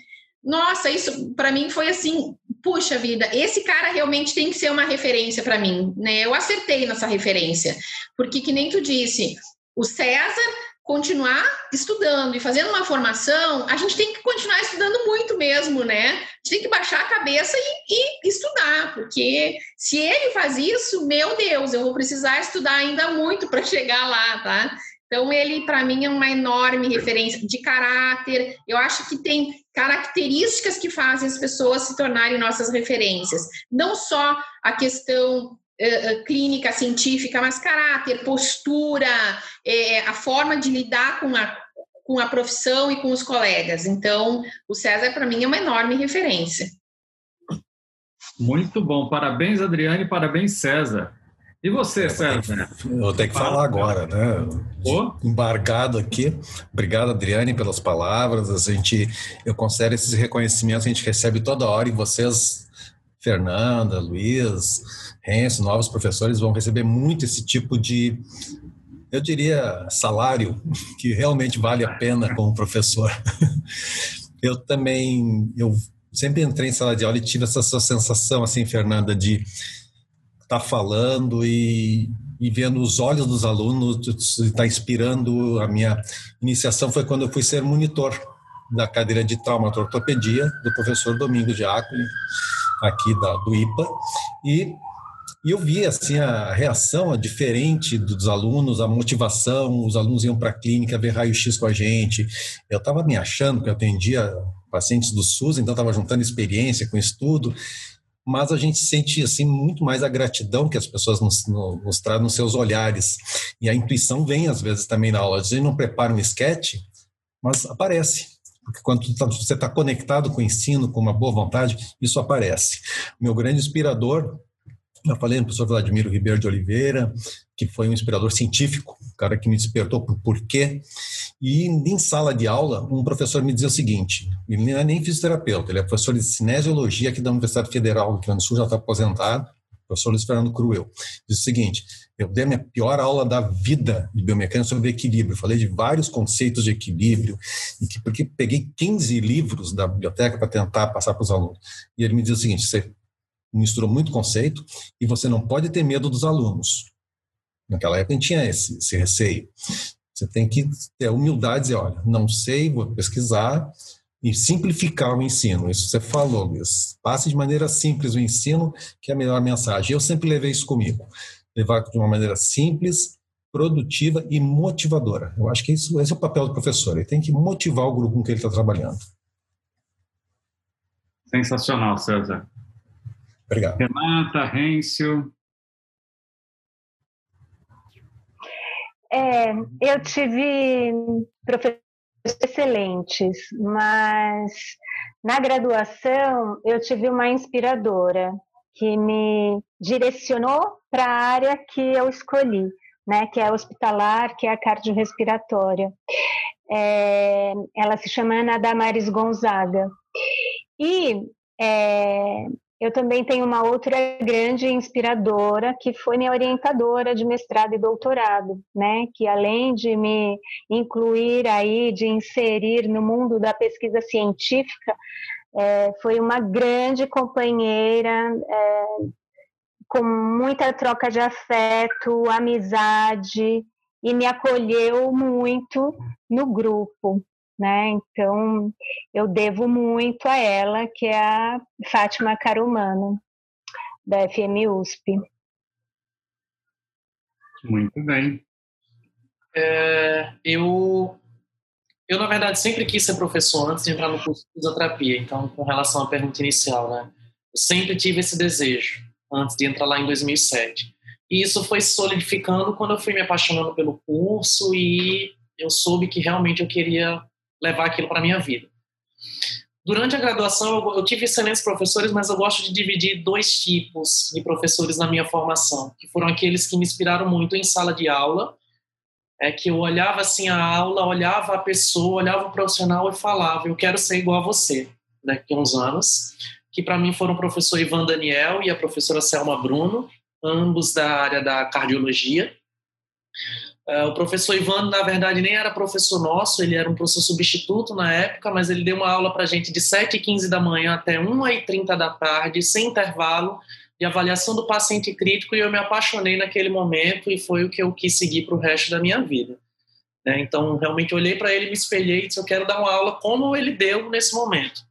nossa, isso para mim foi assim, puxa vida, esse cara realmente tem que ser uma referência para mim, né? Eu acertei nessa referência, porque que nem tu disse, o César continuar estudando e fazendo uma formação, a gente tem que continuar estudando muito mesmo, né? A gente tem que baixar a cabeça e, e estudar, porque se ele faz isso, meu Deus, eu vou precisar estudar ainda muito para chegar lá, tá? Então, ele, para mim, é uma enorme referência de caráter. Eu acho que tem características que fazem as pessoas se tornarem nossas referências. Não só a questão uh, clínica, científica, mas caráter, postura, é, a forma de lidar com a, com a profissão e com os colegas. Então, o César, para mim, é uma enorme referência. Muito bom. Parabéns, Adriane, parabéns, César. E você, César? Eu vou ter que falar agora, né? Embargado aqui. Obrigado, Adriane, pelas palavras. A gente, eu considero esses reconhecimentos a gente recebe toda hora e vocês, Fernanda, Luiz, Renzo, novos professores vão receber muito esse tipo de, eu diria, salário que realmente vale a pena como professor. Eu também, eu sempre entrei em sala de aula e tive essa sensação, assim, Fernanda, de está falando e, e, vendo os olhos dos alunos, está inspirando. A minha iniciação foi quando eu fui ser monitor da cadeira de traumatortopedia do professor Domingo Diácono, aqui da, do IPA, e, e eu vi assim a reação diferente dos alunos, a motivação, os alunos iam para a clínica ver raio-x com a gente. Eu estava me achando que eu atendia pacientes do SUS, então estava juntando experiência com estudo, mas a gente sente assim muito mais a gratidão que as pessoas nos, nos trazem nos seus olhares. E a intuição vem às vezes também na aula. A gente não prepara um esquete, mas aparece. Porque quando tá, você está conectado com o ensino, com uma boa vontade, isso aparece. Meu grande inspirador eu falei no professor Vladimir Ribeiro de Oliveira, que foi um inspirador científico, o cara que me despertou por porquê. E em sala de aula, um professor me dizia o seguinte: ele não é nem fisioterapeuta, ele é professor de cinesiologia aqui da Universidade Federal do Rio Grande do Sul, já está aposentado, professor Luiz Fernando Cruel. Diz o seguinte: eu dei a minha pior aula da vida de biomecânica sobre equilíbrio. falei de vários conceitos de equilíbrio, e que, porque peguei 15 livros da biblioteca para tentar passar para os alunos. E ele me diz o seguinte: você misturou muito conceito e você não pode ter medo dos alunos. Naquela época a gente tinha esse, esse receio. Você tem que ter humildade e dizer, olha, não sei, vou pesquisar e simplificar o ensino. Isso você falou, Luiz. Passe de maneira simples o ensino, que é a melhor mensagem. Eu sempre levei isso comigo. Levar de uma maneira simples, produtiva e motivadora. Eu acho que isso, esse é o papel do professor. Ele tem que motivar o grupo com que ele está trabalhando. Sensacional, César. Obrigado. Renata, Rêncio. É, eu tive professores excelentes, mas na graduação eu tive uma inspiradora que me direcionou para a área que eu escolhi, né, que é hospitalar, que é a cardiorrespiratória. É, ela se chama Ana Damares Gonzaga. E é, eu também tenho uma outra grande inspiradora, que foi minha orientadora de mestrado e doutorado, né? Que além de me incluir aí, de inserir no mundo da pesquisa científica, é, foi uma grande companheira, é, com muita troca de afeto, amizade, e me acolheu muito no grupo né? Então, eu devo muito a ela, que é a Fátima Carumano, da FM USP. Muito bem. É, eu, eu, na verdade, sempre quis ser professor antes de entrar no curso de fisioterapia. Então, com relação à pergunta inicial, né? Eu sempre tive esse desejo antes de entrar lá em 2007. E isso foi solidificando quando eu fui me apaixonando pelo curso e eu soube que realmente eu queria levar aquilo para minha vida. Durante a graduação, eu, tive excelentes professores, mas eu gosto de dividir dois tipos de professores na minha formação, que foram aqueles que me inspiraram muito em sala de aula, é que eu olhava assim a aula, olhava a pessoa, olhava o profissional e falava: eu quero ser igual a você daqui a uns anos. Que para mim foram o professor Ivan Daniel e a professora Selma Bruno, ambos da área da cardiologia. Uh, o professor Ivan, na verdade, nem era professor nosso, ele era um professor substituto na época, mas ele deu uma aula para a gente de 7h15 da manhã até 1h30 da tarde, sem intervalo, de avaliação do paciente crítico, e eu me apaixonei naquele momento e foi o que eu quis seguir para o resto da minha vida. Né? Então, realmente, olhei para ele, me espelhei e disse: eu quero dar uma aula como ele deu nesse momento.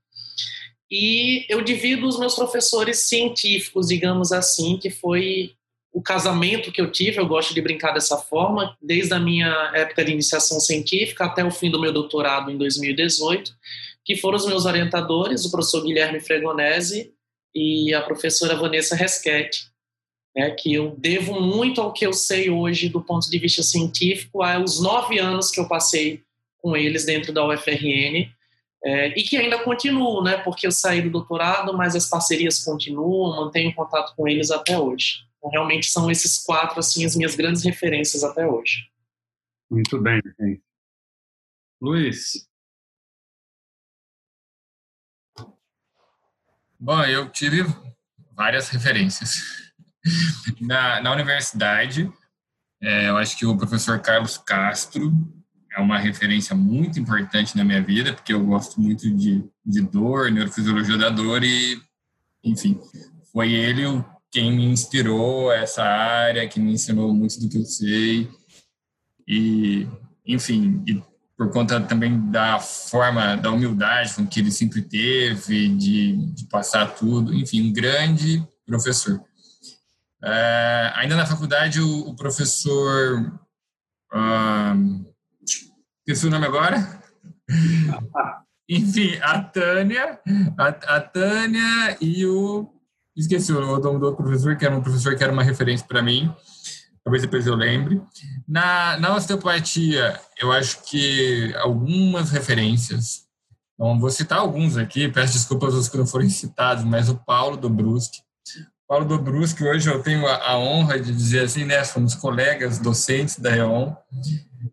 E eu divido os meus professores científicos, digamos assim, que foi o casamento que eu tive, eu gosto de brincar dessa forma, desde a minha época de iniciação científica até o fim do meu doutorado em 2018, que foram os meus orientadores, o professor Guilherme Fregonese e a professora Vanessa Reschetti, né, que eu devo muito ao que eu sei hoje do ponto de vista científico, aos nove anos que eu passei com eles dentro da UFRN, é, e que ainda continuo, né, porque eu saí do doutorado, mas as parcerias continuam, mantenho contato com eles até hoje. Então, realmente são esses quatro assim as minhas grandes referências até hoje. Muito bem, Luiz. Bom, eu tive várias referências. Na, na universidade, é, eu acho que o professor Carlos Castro é uma referência muito importante na minha vida, porque eu gosto muito de, de dor, neurofisiologia da dor e, enfim, foi ele quem me inspirou essa área, que me ensinou muito do que eu sei e, enfim, e por conta também da forma, da humildade com que ele sempre teve, de, de passar tudo, enfim, um grande professor. É, ainda na faculdade, o, o professor. Um, esqueci o nome agora? Enfim, a Tânia, a, a Tânia e o. Esqueci o nome do outro professor, que era um professor que era uma referência para mim. Talvez depois eu lembre. Na, na osteopatia, eu acho que algumas referências. Então, vou citar alguns aqui, peço desculpas aos que não foram citados, mas o Paulo do Brusque, Paulo Dobruschi, hoje eu tenho a, honra de dizer assim, né, somos colegas docentes da EON,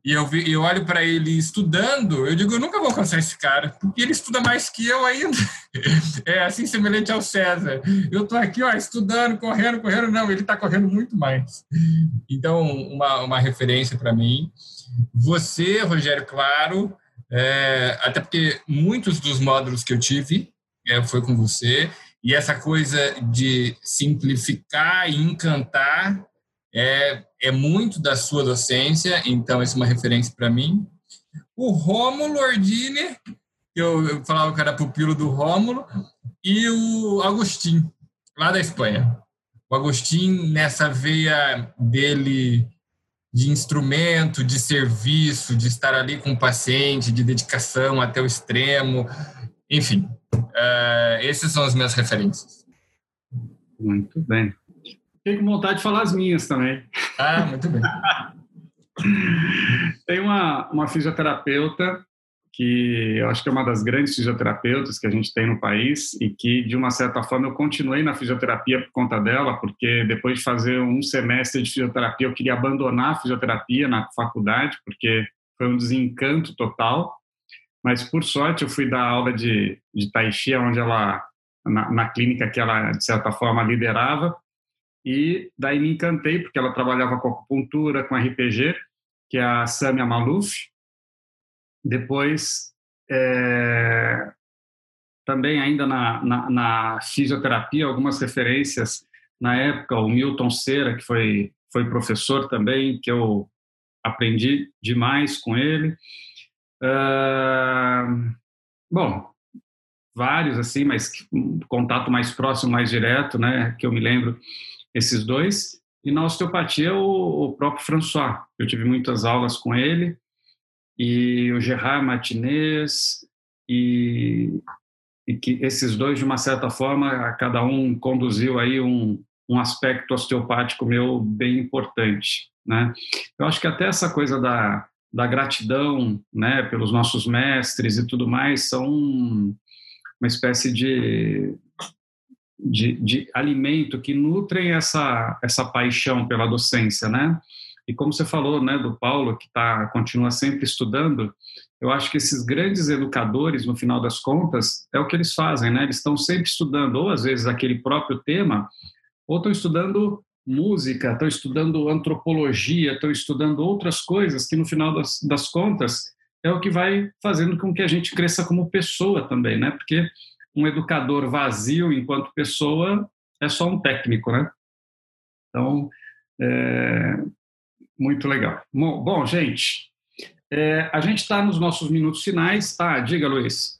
e eu, vi, eu olho para ele estudando, eu digo, eu nunca vou alcançar esse cara, porque ele estuda mais que eu ainda. É assim, semelhante ao César. Eu estou aqui, ó, estudando, correndo, correndo, não, ele está correndo muito mais. Então, uma, uma referência para mim. Você, Rogério, claro, é, até porque muitos dos módulos que eu tive é, foi com você, e essa coisa de simplificar e encantar é, é muito da sua docência, então isso é uma referência para mim. O Rômulo Ordine, eu, eu falava que era pupilo do Rômulo, e o Agostinho, lá da Espanha. O Agostinho, nessa veia dele de instrumento, de serviço, de estar ali com o paciente, de dedicação até o extremo, enfim, uh, essas são as minhas referências. Muito bem. Fiquei com vontade de falar as minhas também. Ah, muito bem. Tem uma, uma fisioterapeuta que eu acho que é uma das grandes fisioterapeutas que a gente tem no país e que, de uma certa forma, eu continuei na fisioterapia por conta dela, porque depois de fazer um semestre de fisioterapia, eu queria abandonar a fisioterapia na faculdade, porque foi um desencanto total. Mas, por sorte, eu fui dar aula de, de Tai Chi, onde ela, na, na clínica que ela, de certa forma, liderava, e daí me encantei, porque ela trabalhava com acupuntura, com RPG, que é a Samia Maluf. Depois, é, também ainda na, na, na, fisioterapia, algumas referências. Na época, o Milton Cera, que foi, foi professor também, que eu aprendi demais com ele. Uh, bom, vários assim, mas contato mais próximo, mais direto, né, que eu me lembro, esses dois. E na osteopatia, o, o próprio François. Eu tive muitas aulas com ele, e o Gerard Martinez, e, e que esses dois, de uma certa forma, cada um conduziu aí um, um aspecto osteopático meu bem importante, né? Eu acho que até essa coisa da da gratidão né, pelos nossos mestres e tudo mais são uma espécie de, de, de, alimento que nutrem essa, essa paixão pela docência, né? E como você falou, né, do Paulo que tá continua sempre estudando, eu acho que esses grandes educadores, no final das contas, é o que eles fazem, né? Eles estão sempre estudando, ou às vezes aquele próprio tema, ou estão estudando música, estão estudando antropologia, estão estudando outras coisas que, no final das, das, contas, é o que vai fazendo com que a gente cresça como pessoa também, né? Porque um educador vazio enquanto pessoa é só um técnico, né? Então, é, muito legal. Bom, bom gente, é, a gente está nos nossos minutos finais. Ah, diga, Luiz.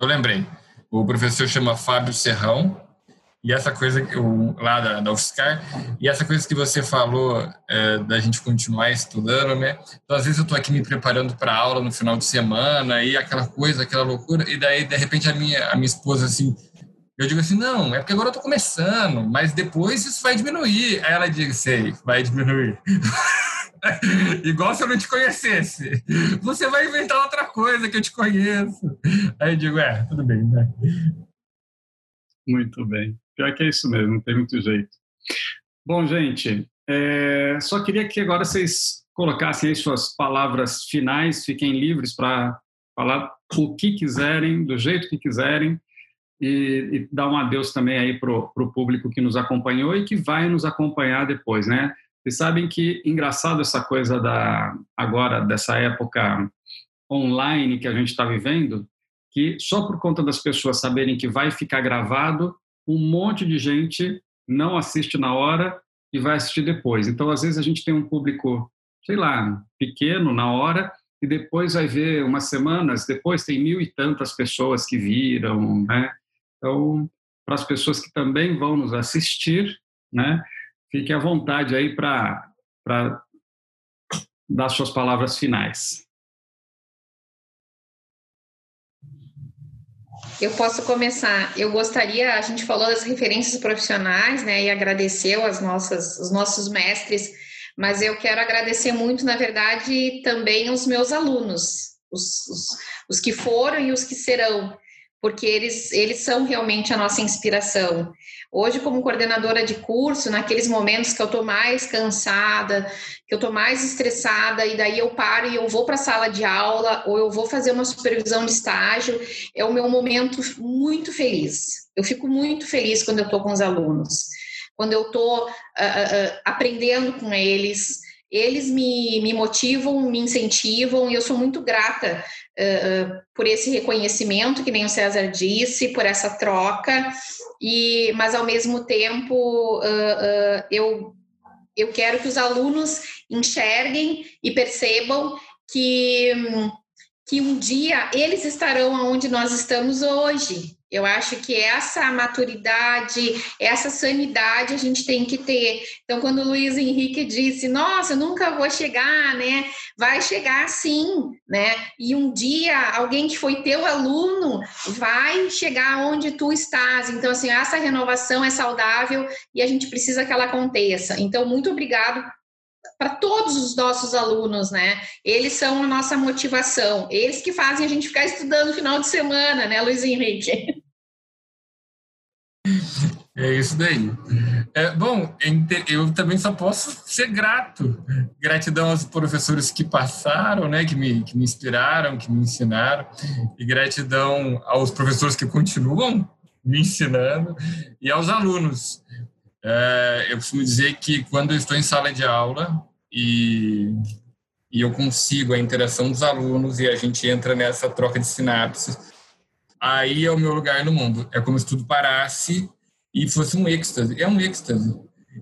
Eu lembrei. O professor chama Fábio Serrão, e essa coisa o, lá da, da UFSCar, e essa coisa que você falou é, da gente continuar estudando, né? Então, às vezes eu estou aqui me preparando para aula no final de semana e aquela coisa, aquela loucura, e daí, de repente, a minha, a minha esposa, assim, eu digo assim, não, é porque agora eu estou começando, mas depois isso vai diminuir. Aí ela diz, sei, vai diminuir. Igual se eu não te conhecesse. Você vai inventar outra coisa que eu te conheço. Aí eu digo, é, tudo bem, né? Muito bem. Pior que é isso mesmo, não tem muito jeito. Bom, gente, é, só queria que agora vocês colocassem aí suas palavras finais, fiquem livres para falar o que quiserem, do jeito que quiserem, e, e dar um adeus também aí para o público que nos acompanhou e que vai nos acompanhar depois, né? Vocês sabem que engraçado essa coisa da agora dessa época online que a gente está vivendo, que só por conta das pessoas saberem que vai ficar gravado, um monte de gente não assiste na hora e vai assistir depois. Então, às vezes a gente tem um público, sei lá, pequeno na hora e depois vai ver umas semanas depois tem mil e tantas pessoas que viram, né? Então, para as pessoas que também vão nos assistir, né, fique à vontade aí para dar suas palavras finais. Eu posso começar. Eu gostaria, a gente falou das referências profissionais, né, e agradeceu as nossas, os nossos mestres, mas eu quero agradecer muito, na verdade, também os meus alunos, os, os, os que foram e os que serão porque eles, eles são realmente a nossa inspiração. Hoje, como coordenadora de curso, naqueles momentos que eu estou mais cansada, que eu estou mais estressada, e daí eu paro e eu vou para a sala de aula, ou eu vou fazer uma supervisão de estágio, é o meu momento muito feliz. Eu fico muito feliz quando eu estou com os alunos, quando eu estou uh, uh, aprendendo com eles, eles me, me motivam, me incentivam, e eu sou muito grata uh, por esse reconhecimento, que nem o César disse, por essa troca, e mas ao mesmo tempo uh, eu, eu quero que os alunos enxerguem e percebam que, que um dia eles estarão onde nós estamos hoje, eu acho que essa maturidade, essa sanidade a gente tem que ter. Então, quando o Luiz Henrique disse, nossa, eu nunca vou chegar, né? Vai chegar sim, né? E um dia alguém que foi teu aluno vai chegar onde tu estás. Então, assim, essa renovação é saudável e a gente precisa que ela aconteça. Então, muito obrigado para todos os nossos alunos, né? Eles são a nossa motivação, eles que fazem a gente ficar estudando no final de semana, né, Luiz Henrique? É isso daí. É, bom, eu também só posso ser grato. Gratidão aos professores que passaram, né, que me, que me inspiraram, que me ensinaram, e gratidão aos professores que continuam me ensinando, e aos alunos. É, eu costumo dizer que quando eu estou em sala de aula e, e eu consigo a interação dos alunos e a gente entra nessa troca de sinapses, aí é o meu lugar no mundo. É como se tudo parasse e fosse um êxtase. É um êxtase.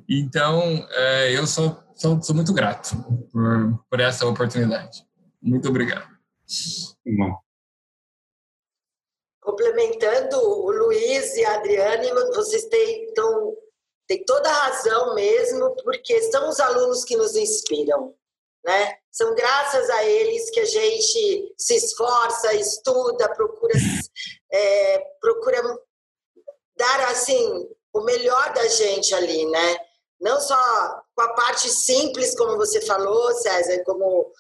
Então, é, eu sou, sou, sou, muito grato por, por essa oportunidade. Muito obrigado. Bom. Complementando o Luiz e a Adriane, vocês têm, então, têm toda a razão mesmo, porque são os alunos que nos inspiram. Né? São graças a eles que a gente se esforça, estuda, procura, é, procura dar assim o melhor da gente ali, né? Não só com a parte simples, como você falou, César, como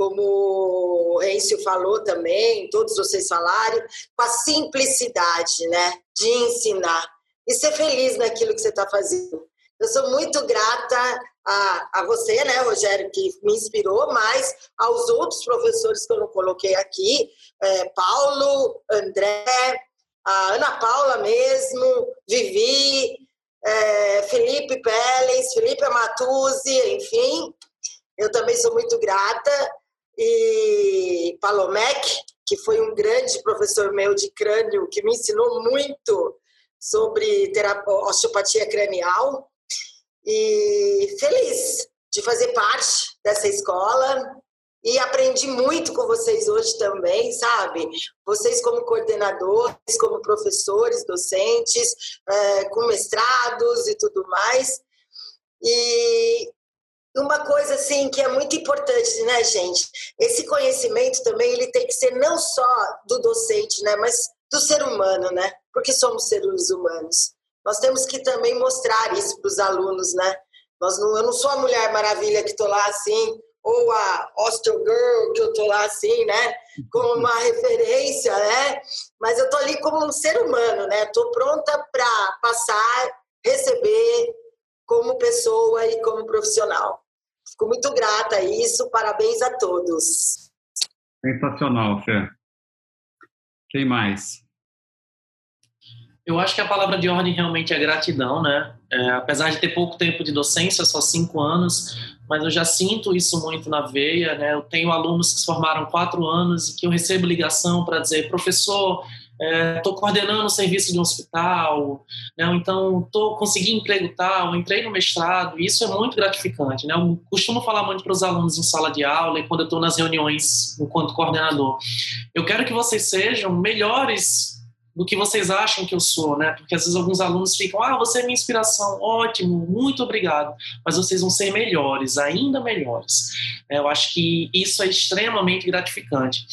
como o Rencio falou também, todos vocês falaram, com a simplicidade, né, de ensinar e ser feliz naquilo que você está fazendo. Eu sou muito grata a, a você, né, Rogério, que me inspirou, mas aos outros professores que eu não coloquei aqui, é, Paulo, André, a Ana Paula mesmo, Vivi, é, Felipe Pellens, Felipe Amatuzzi, enfim, eu também sou muito grata. E Palomec, que foi um grande professor meu de crânio, que me ensinou muito sobre osteopatia cranial. E feliz de fazer parte dessa escola, e aprendi muito com vocês hoje também, sabe? Vocês como coordenadores, como professores, docentes, é, com mestrados e tudo mais. E uma coisa assim que é muito importante, né, gente? Esse conhecimento também ele tem que ser não só do docente, né, mas do ser humano, né? Porque somos seres humanos. Nós temos que também mostrar isso para os alunos, né? Nós não, eu não sou a Mulher Maravilha que estou lá assim ou a Hostel Girl, que eu tô lá assim, né, como uma referência, né, mas eu tô ali como um ser humano, né, tô pronta para passar, receber, como pessoa e como profissional. Fico muito grata a isso, parabéns a todos. Sensacional, Fê. Quem mais? Eu acho que a palavra de ordem realmente é gratidão, né? É, apesar de ter pouco tempo de docência, só cinco anos, mas eu já sinto isso muito na veia, né? Eu tenho alunos que se formaram quatro anos e que eu recebo ligação para dizer, professor, estou é, coordenando o serviço de um hospital, né? então estou conseguindo emprego tal, entrei no mestrado, e isso é muito gratificante. Né? Eu costumo falar muito para os alunos em sala de aula e quando eu estou nas reuniões enquanto coordenador. Eu quero que vocês sejam melhores do que vocês acham que eu sou, né? Porque às vezes alguns alunos ficam, ah, você é minha inspiração, ótimo, muito obrigado, mas vocês vão ser melhores, ainda melhores. É, eu acho que isso é extremamente gratificante.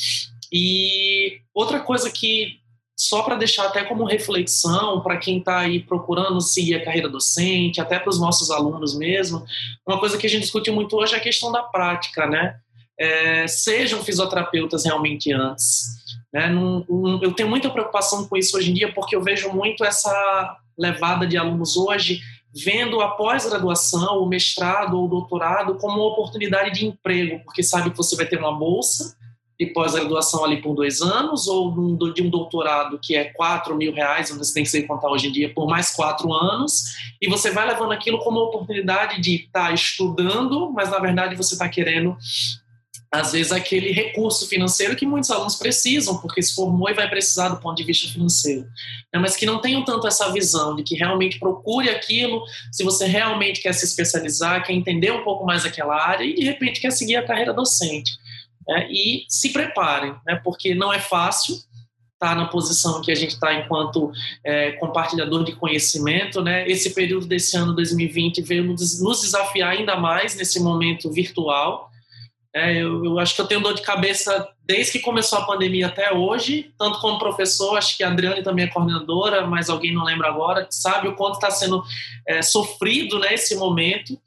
E outra coisa que só para deixar até como reflexão para quem está aí procurando seguir a carreira docente, até para os nossos alunos mesmo, uma coisa que a gente discute muito hoje é a questão da prática, né? É, sejam fisioterapeutas realmente antes. Né? Num, um, eu tenho muita preocupação com isso hoje em dia, porque eu vejo muito essa levada de alunos hoje vendo a pós-graduação, o mestrado ou o doutorado como uma oportunidade de emprego, porque sabe que você vai ter uma bolsa, de pós-graduação ali por dois anos, ou de um doutorado que é quatro mil reais, não sei se contar hoje em dia, por mais quatro anos, e você vai levando aquilo como oportunidade de estar tá estudando, mas na verdade você está querendo, às vezes, aquele recurso financeiro que muitos alunos precisam, porque se formou e vai precisar do ponto de vista financeiro. Né? Mas que não tenham tanto essa visão de que realmente procure aquilo, se você realmente quer se especializar, quer entender um pouco mais aquela área e de repente quer seguir a carreira docente né, e se preparem, né, porque não é fácil estar tá na posição que a gente está enquanto é, compartilhador de conhecimento. Né? Esse período desse ano 2020 veio nos desafiar ainda mais nesse momento virtual. É, eu, eu, acho que eu tenho dor de cabeça desde que começou a pandemia até hoje, tanto como professor, acho que a Adriane também é coordenadora, mas alguém não lembra agora, sabe o quanto está sendo é, sofrido né, momento.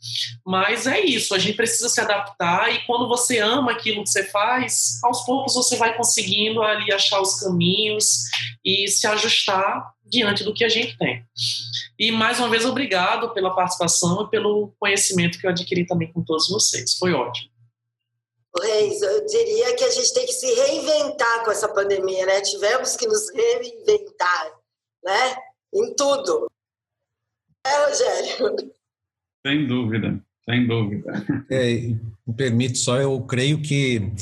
Mas é isso, a gente precisa se adaptar e quando você ama aquilo que você faz, aos poucos você vai conseguindo ali achar os caminhos e se ajustar diante do que a gente tem. E mais uma vez, obrigado pela participação e pelo conhecimento que eu adquiri também com todos vocês. Foi ótimo. Reis, eu diria que a gente tem que se reinventar com essa pandemia, né? Tivemos que nos reinventar, né? Em tudo. É, Rogério? Sem dúvida, sem dúvida. É, me permite só, eu creio que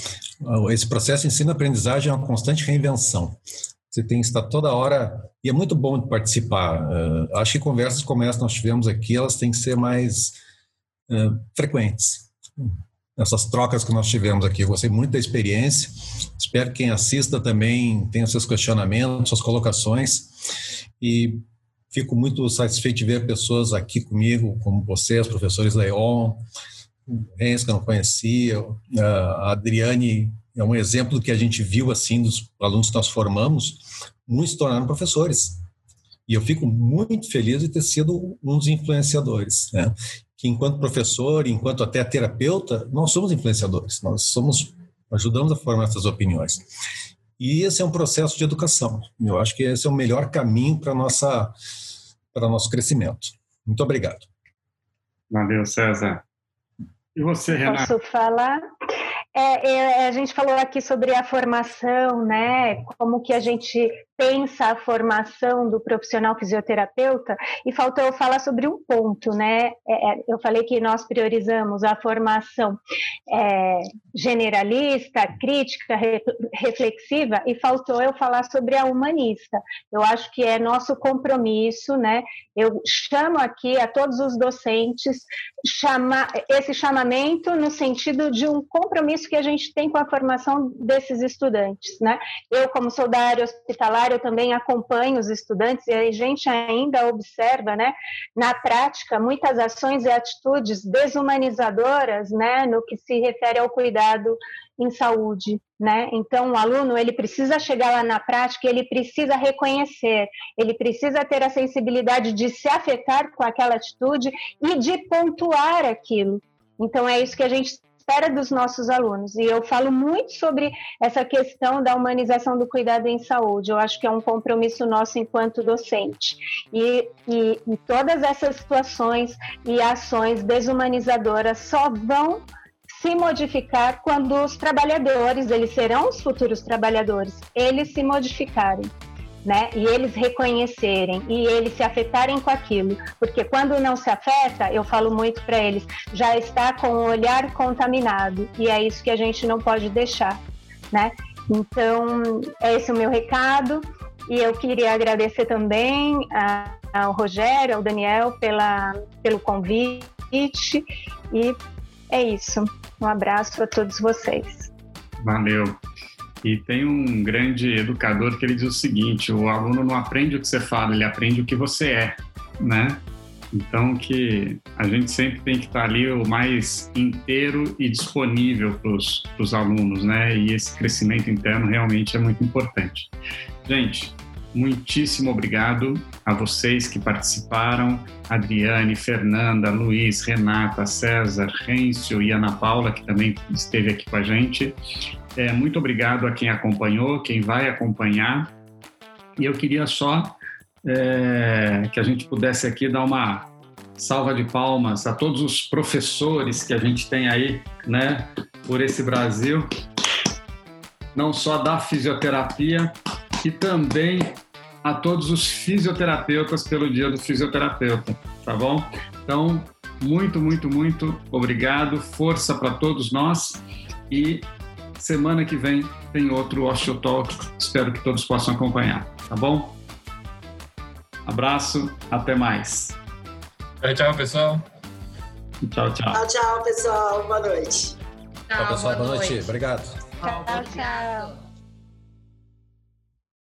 esse processo de ensino-aprendizagem é uma constante reinvenção. Você tem que estar toda hora, e é muito bom de participar. Uh, acho que conversas como essa que nós tivemos aqui, elas têm que ser mais uh, frequentes essas trocas que nós tivemos aqui. Eu gostei muito da experiência. Espero que quem assista também tenha seus questionamentos, suas colocações. E fico muito satisfeito de ver pessoas aqui comigo, como vocês, professores Leon, Renz, que eu não conhecia, a Adriane é um exemplo que a gente viu assim dos alunos que nós formamos, muitos se tornaram professores. E eu fico muito feliz de ter sido um dos influenciadores. Né? Que enquanto professor, enquanto até terapeuta, nós somos influenciadores, nós somos ajudamos a formar essas opiniões. E esse é um processo de educação. Eu acho que esse é o melhor caminho para nossa para nosso crescimento. Muito obrigado. Valeu, César. E você, Renata? Posso falar? É, é, a gente falou aqui sobre a formação, né? Como que a gente pensa a formação do profissional fisioterapeuta e faltou eu falar sobre um ponto, né? É, é eu falei que nós priorizamos a formação é, generalista, crítica, re, reflexiva e faltou eu falar sobre a humanista. Eu acho que é nosso compromisso, né? Eu chamo aqui a todos os docentes chamar esse chamamento no sentido de um compromisso que a gente tem com a formação desses estudantes, né? Eu como sou da área hospitalar eu também acompanho os estudantes e a gente ainda observa, né, na prática, muitas ações e atitudes desumanizadoras, né, no que se refere ao cuidado em saúde, né? Então, o aluno ele precisa chegar lá na prática, ele precisa reconhecer, ele precisa ter a sensibilidade de se afetar com aquela atitude e de pontuar aquilo. Então, é isso que a gente espera dos nossos alunos. E eu falo muito sobre essa questão da humanização do cuidado em saúde. Eu acho que é um compromisso nosso enquanto docente. E, e, e todas essas situações e ações desumanizadoras só vão se modificar quando os trabalhadores, eles serão os futuros trabalhadores, eles se modificarem né? E eles reconhecerem e eles se afetarem com aquilo, porque quando não se afeta, eu falo muito para eles, já está com o olhar contaminado e é isso que a gente não pode deixar, né? Então, esse é o meu recado e eu queria agradecer também ao Rogério, ao Daniel pela, pelo convite e é isso. Um abraço a todos vocês. Valeu. E tem um grande educador que ele diz o seguinte: o aluno não aprende o que você fala, ele aprende o que você é, né? Então que a gente sempre tem que estar ali o mais inteiro e disponível para os alunos, né? E esse crescimento interno realmente é muito importante. Gente, muitíssimo obrigado a vocês que participaram, Adriane, Fernanda, Luiz, Renata, César, Rêncio e Ana Paula, que também esteve aqui com a gente. É, muito obrigado a quem acompanhou, quem vai acompanhar. E eu queria só é, que a gente pudesse aqui dar uma salva de palmas a todos os professores que a gente tem aí, né, por esse Brasil, não só da fisioterapia, e também a todos os fisioterapeutas pelo Dia do Fisioterapeuta, tá bom? Então, muito, muito, muito obrigado, força para todos nós e Semana que vem tem outro Osteotalk. Espero que todos possam acompanhar, tá bom? Abraço, até mais. Tchau, tchau, pessoal. Tchau, tchau. Tchau, tchau, pessoal. Boa noite. Tchau, pessoal. Boa noite. Obrigado. Tchau, tchau.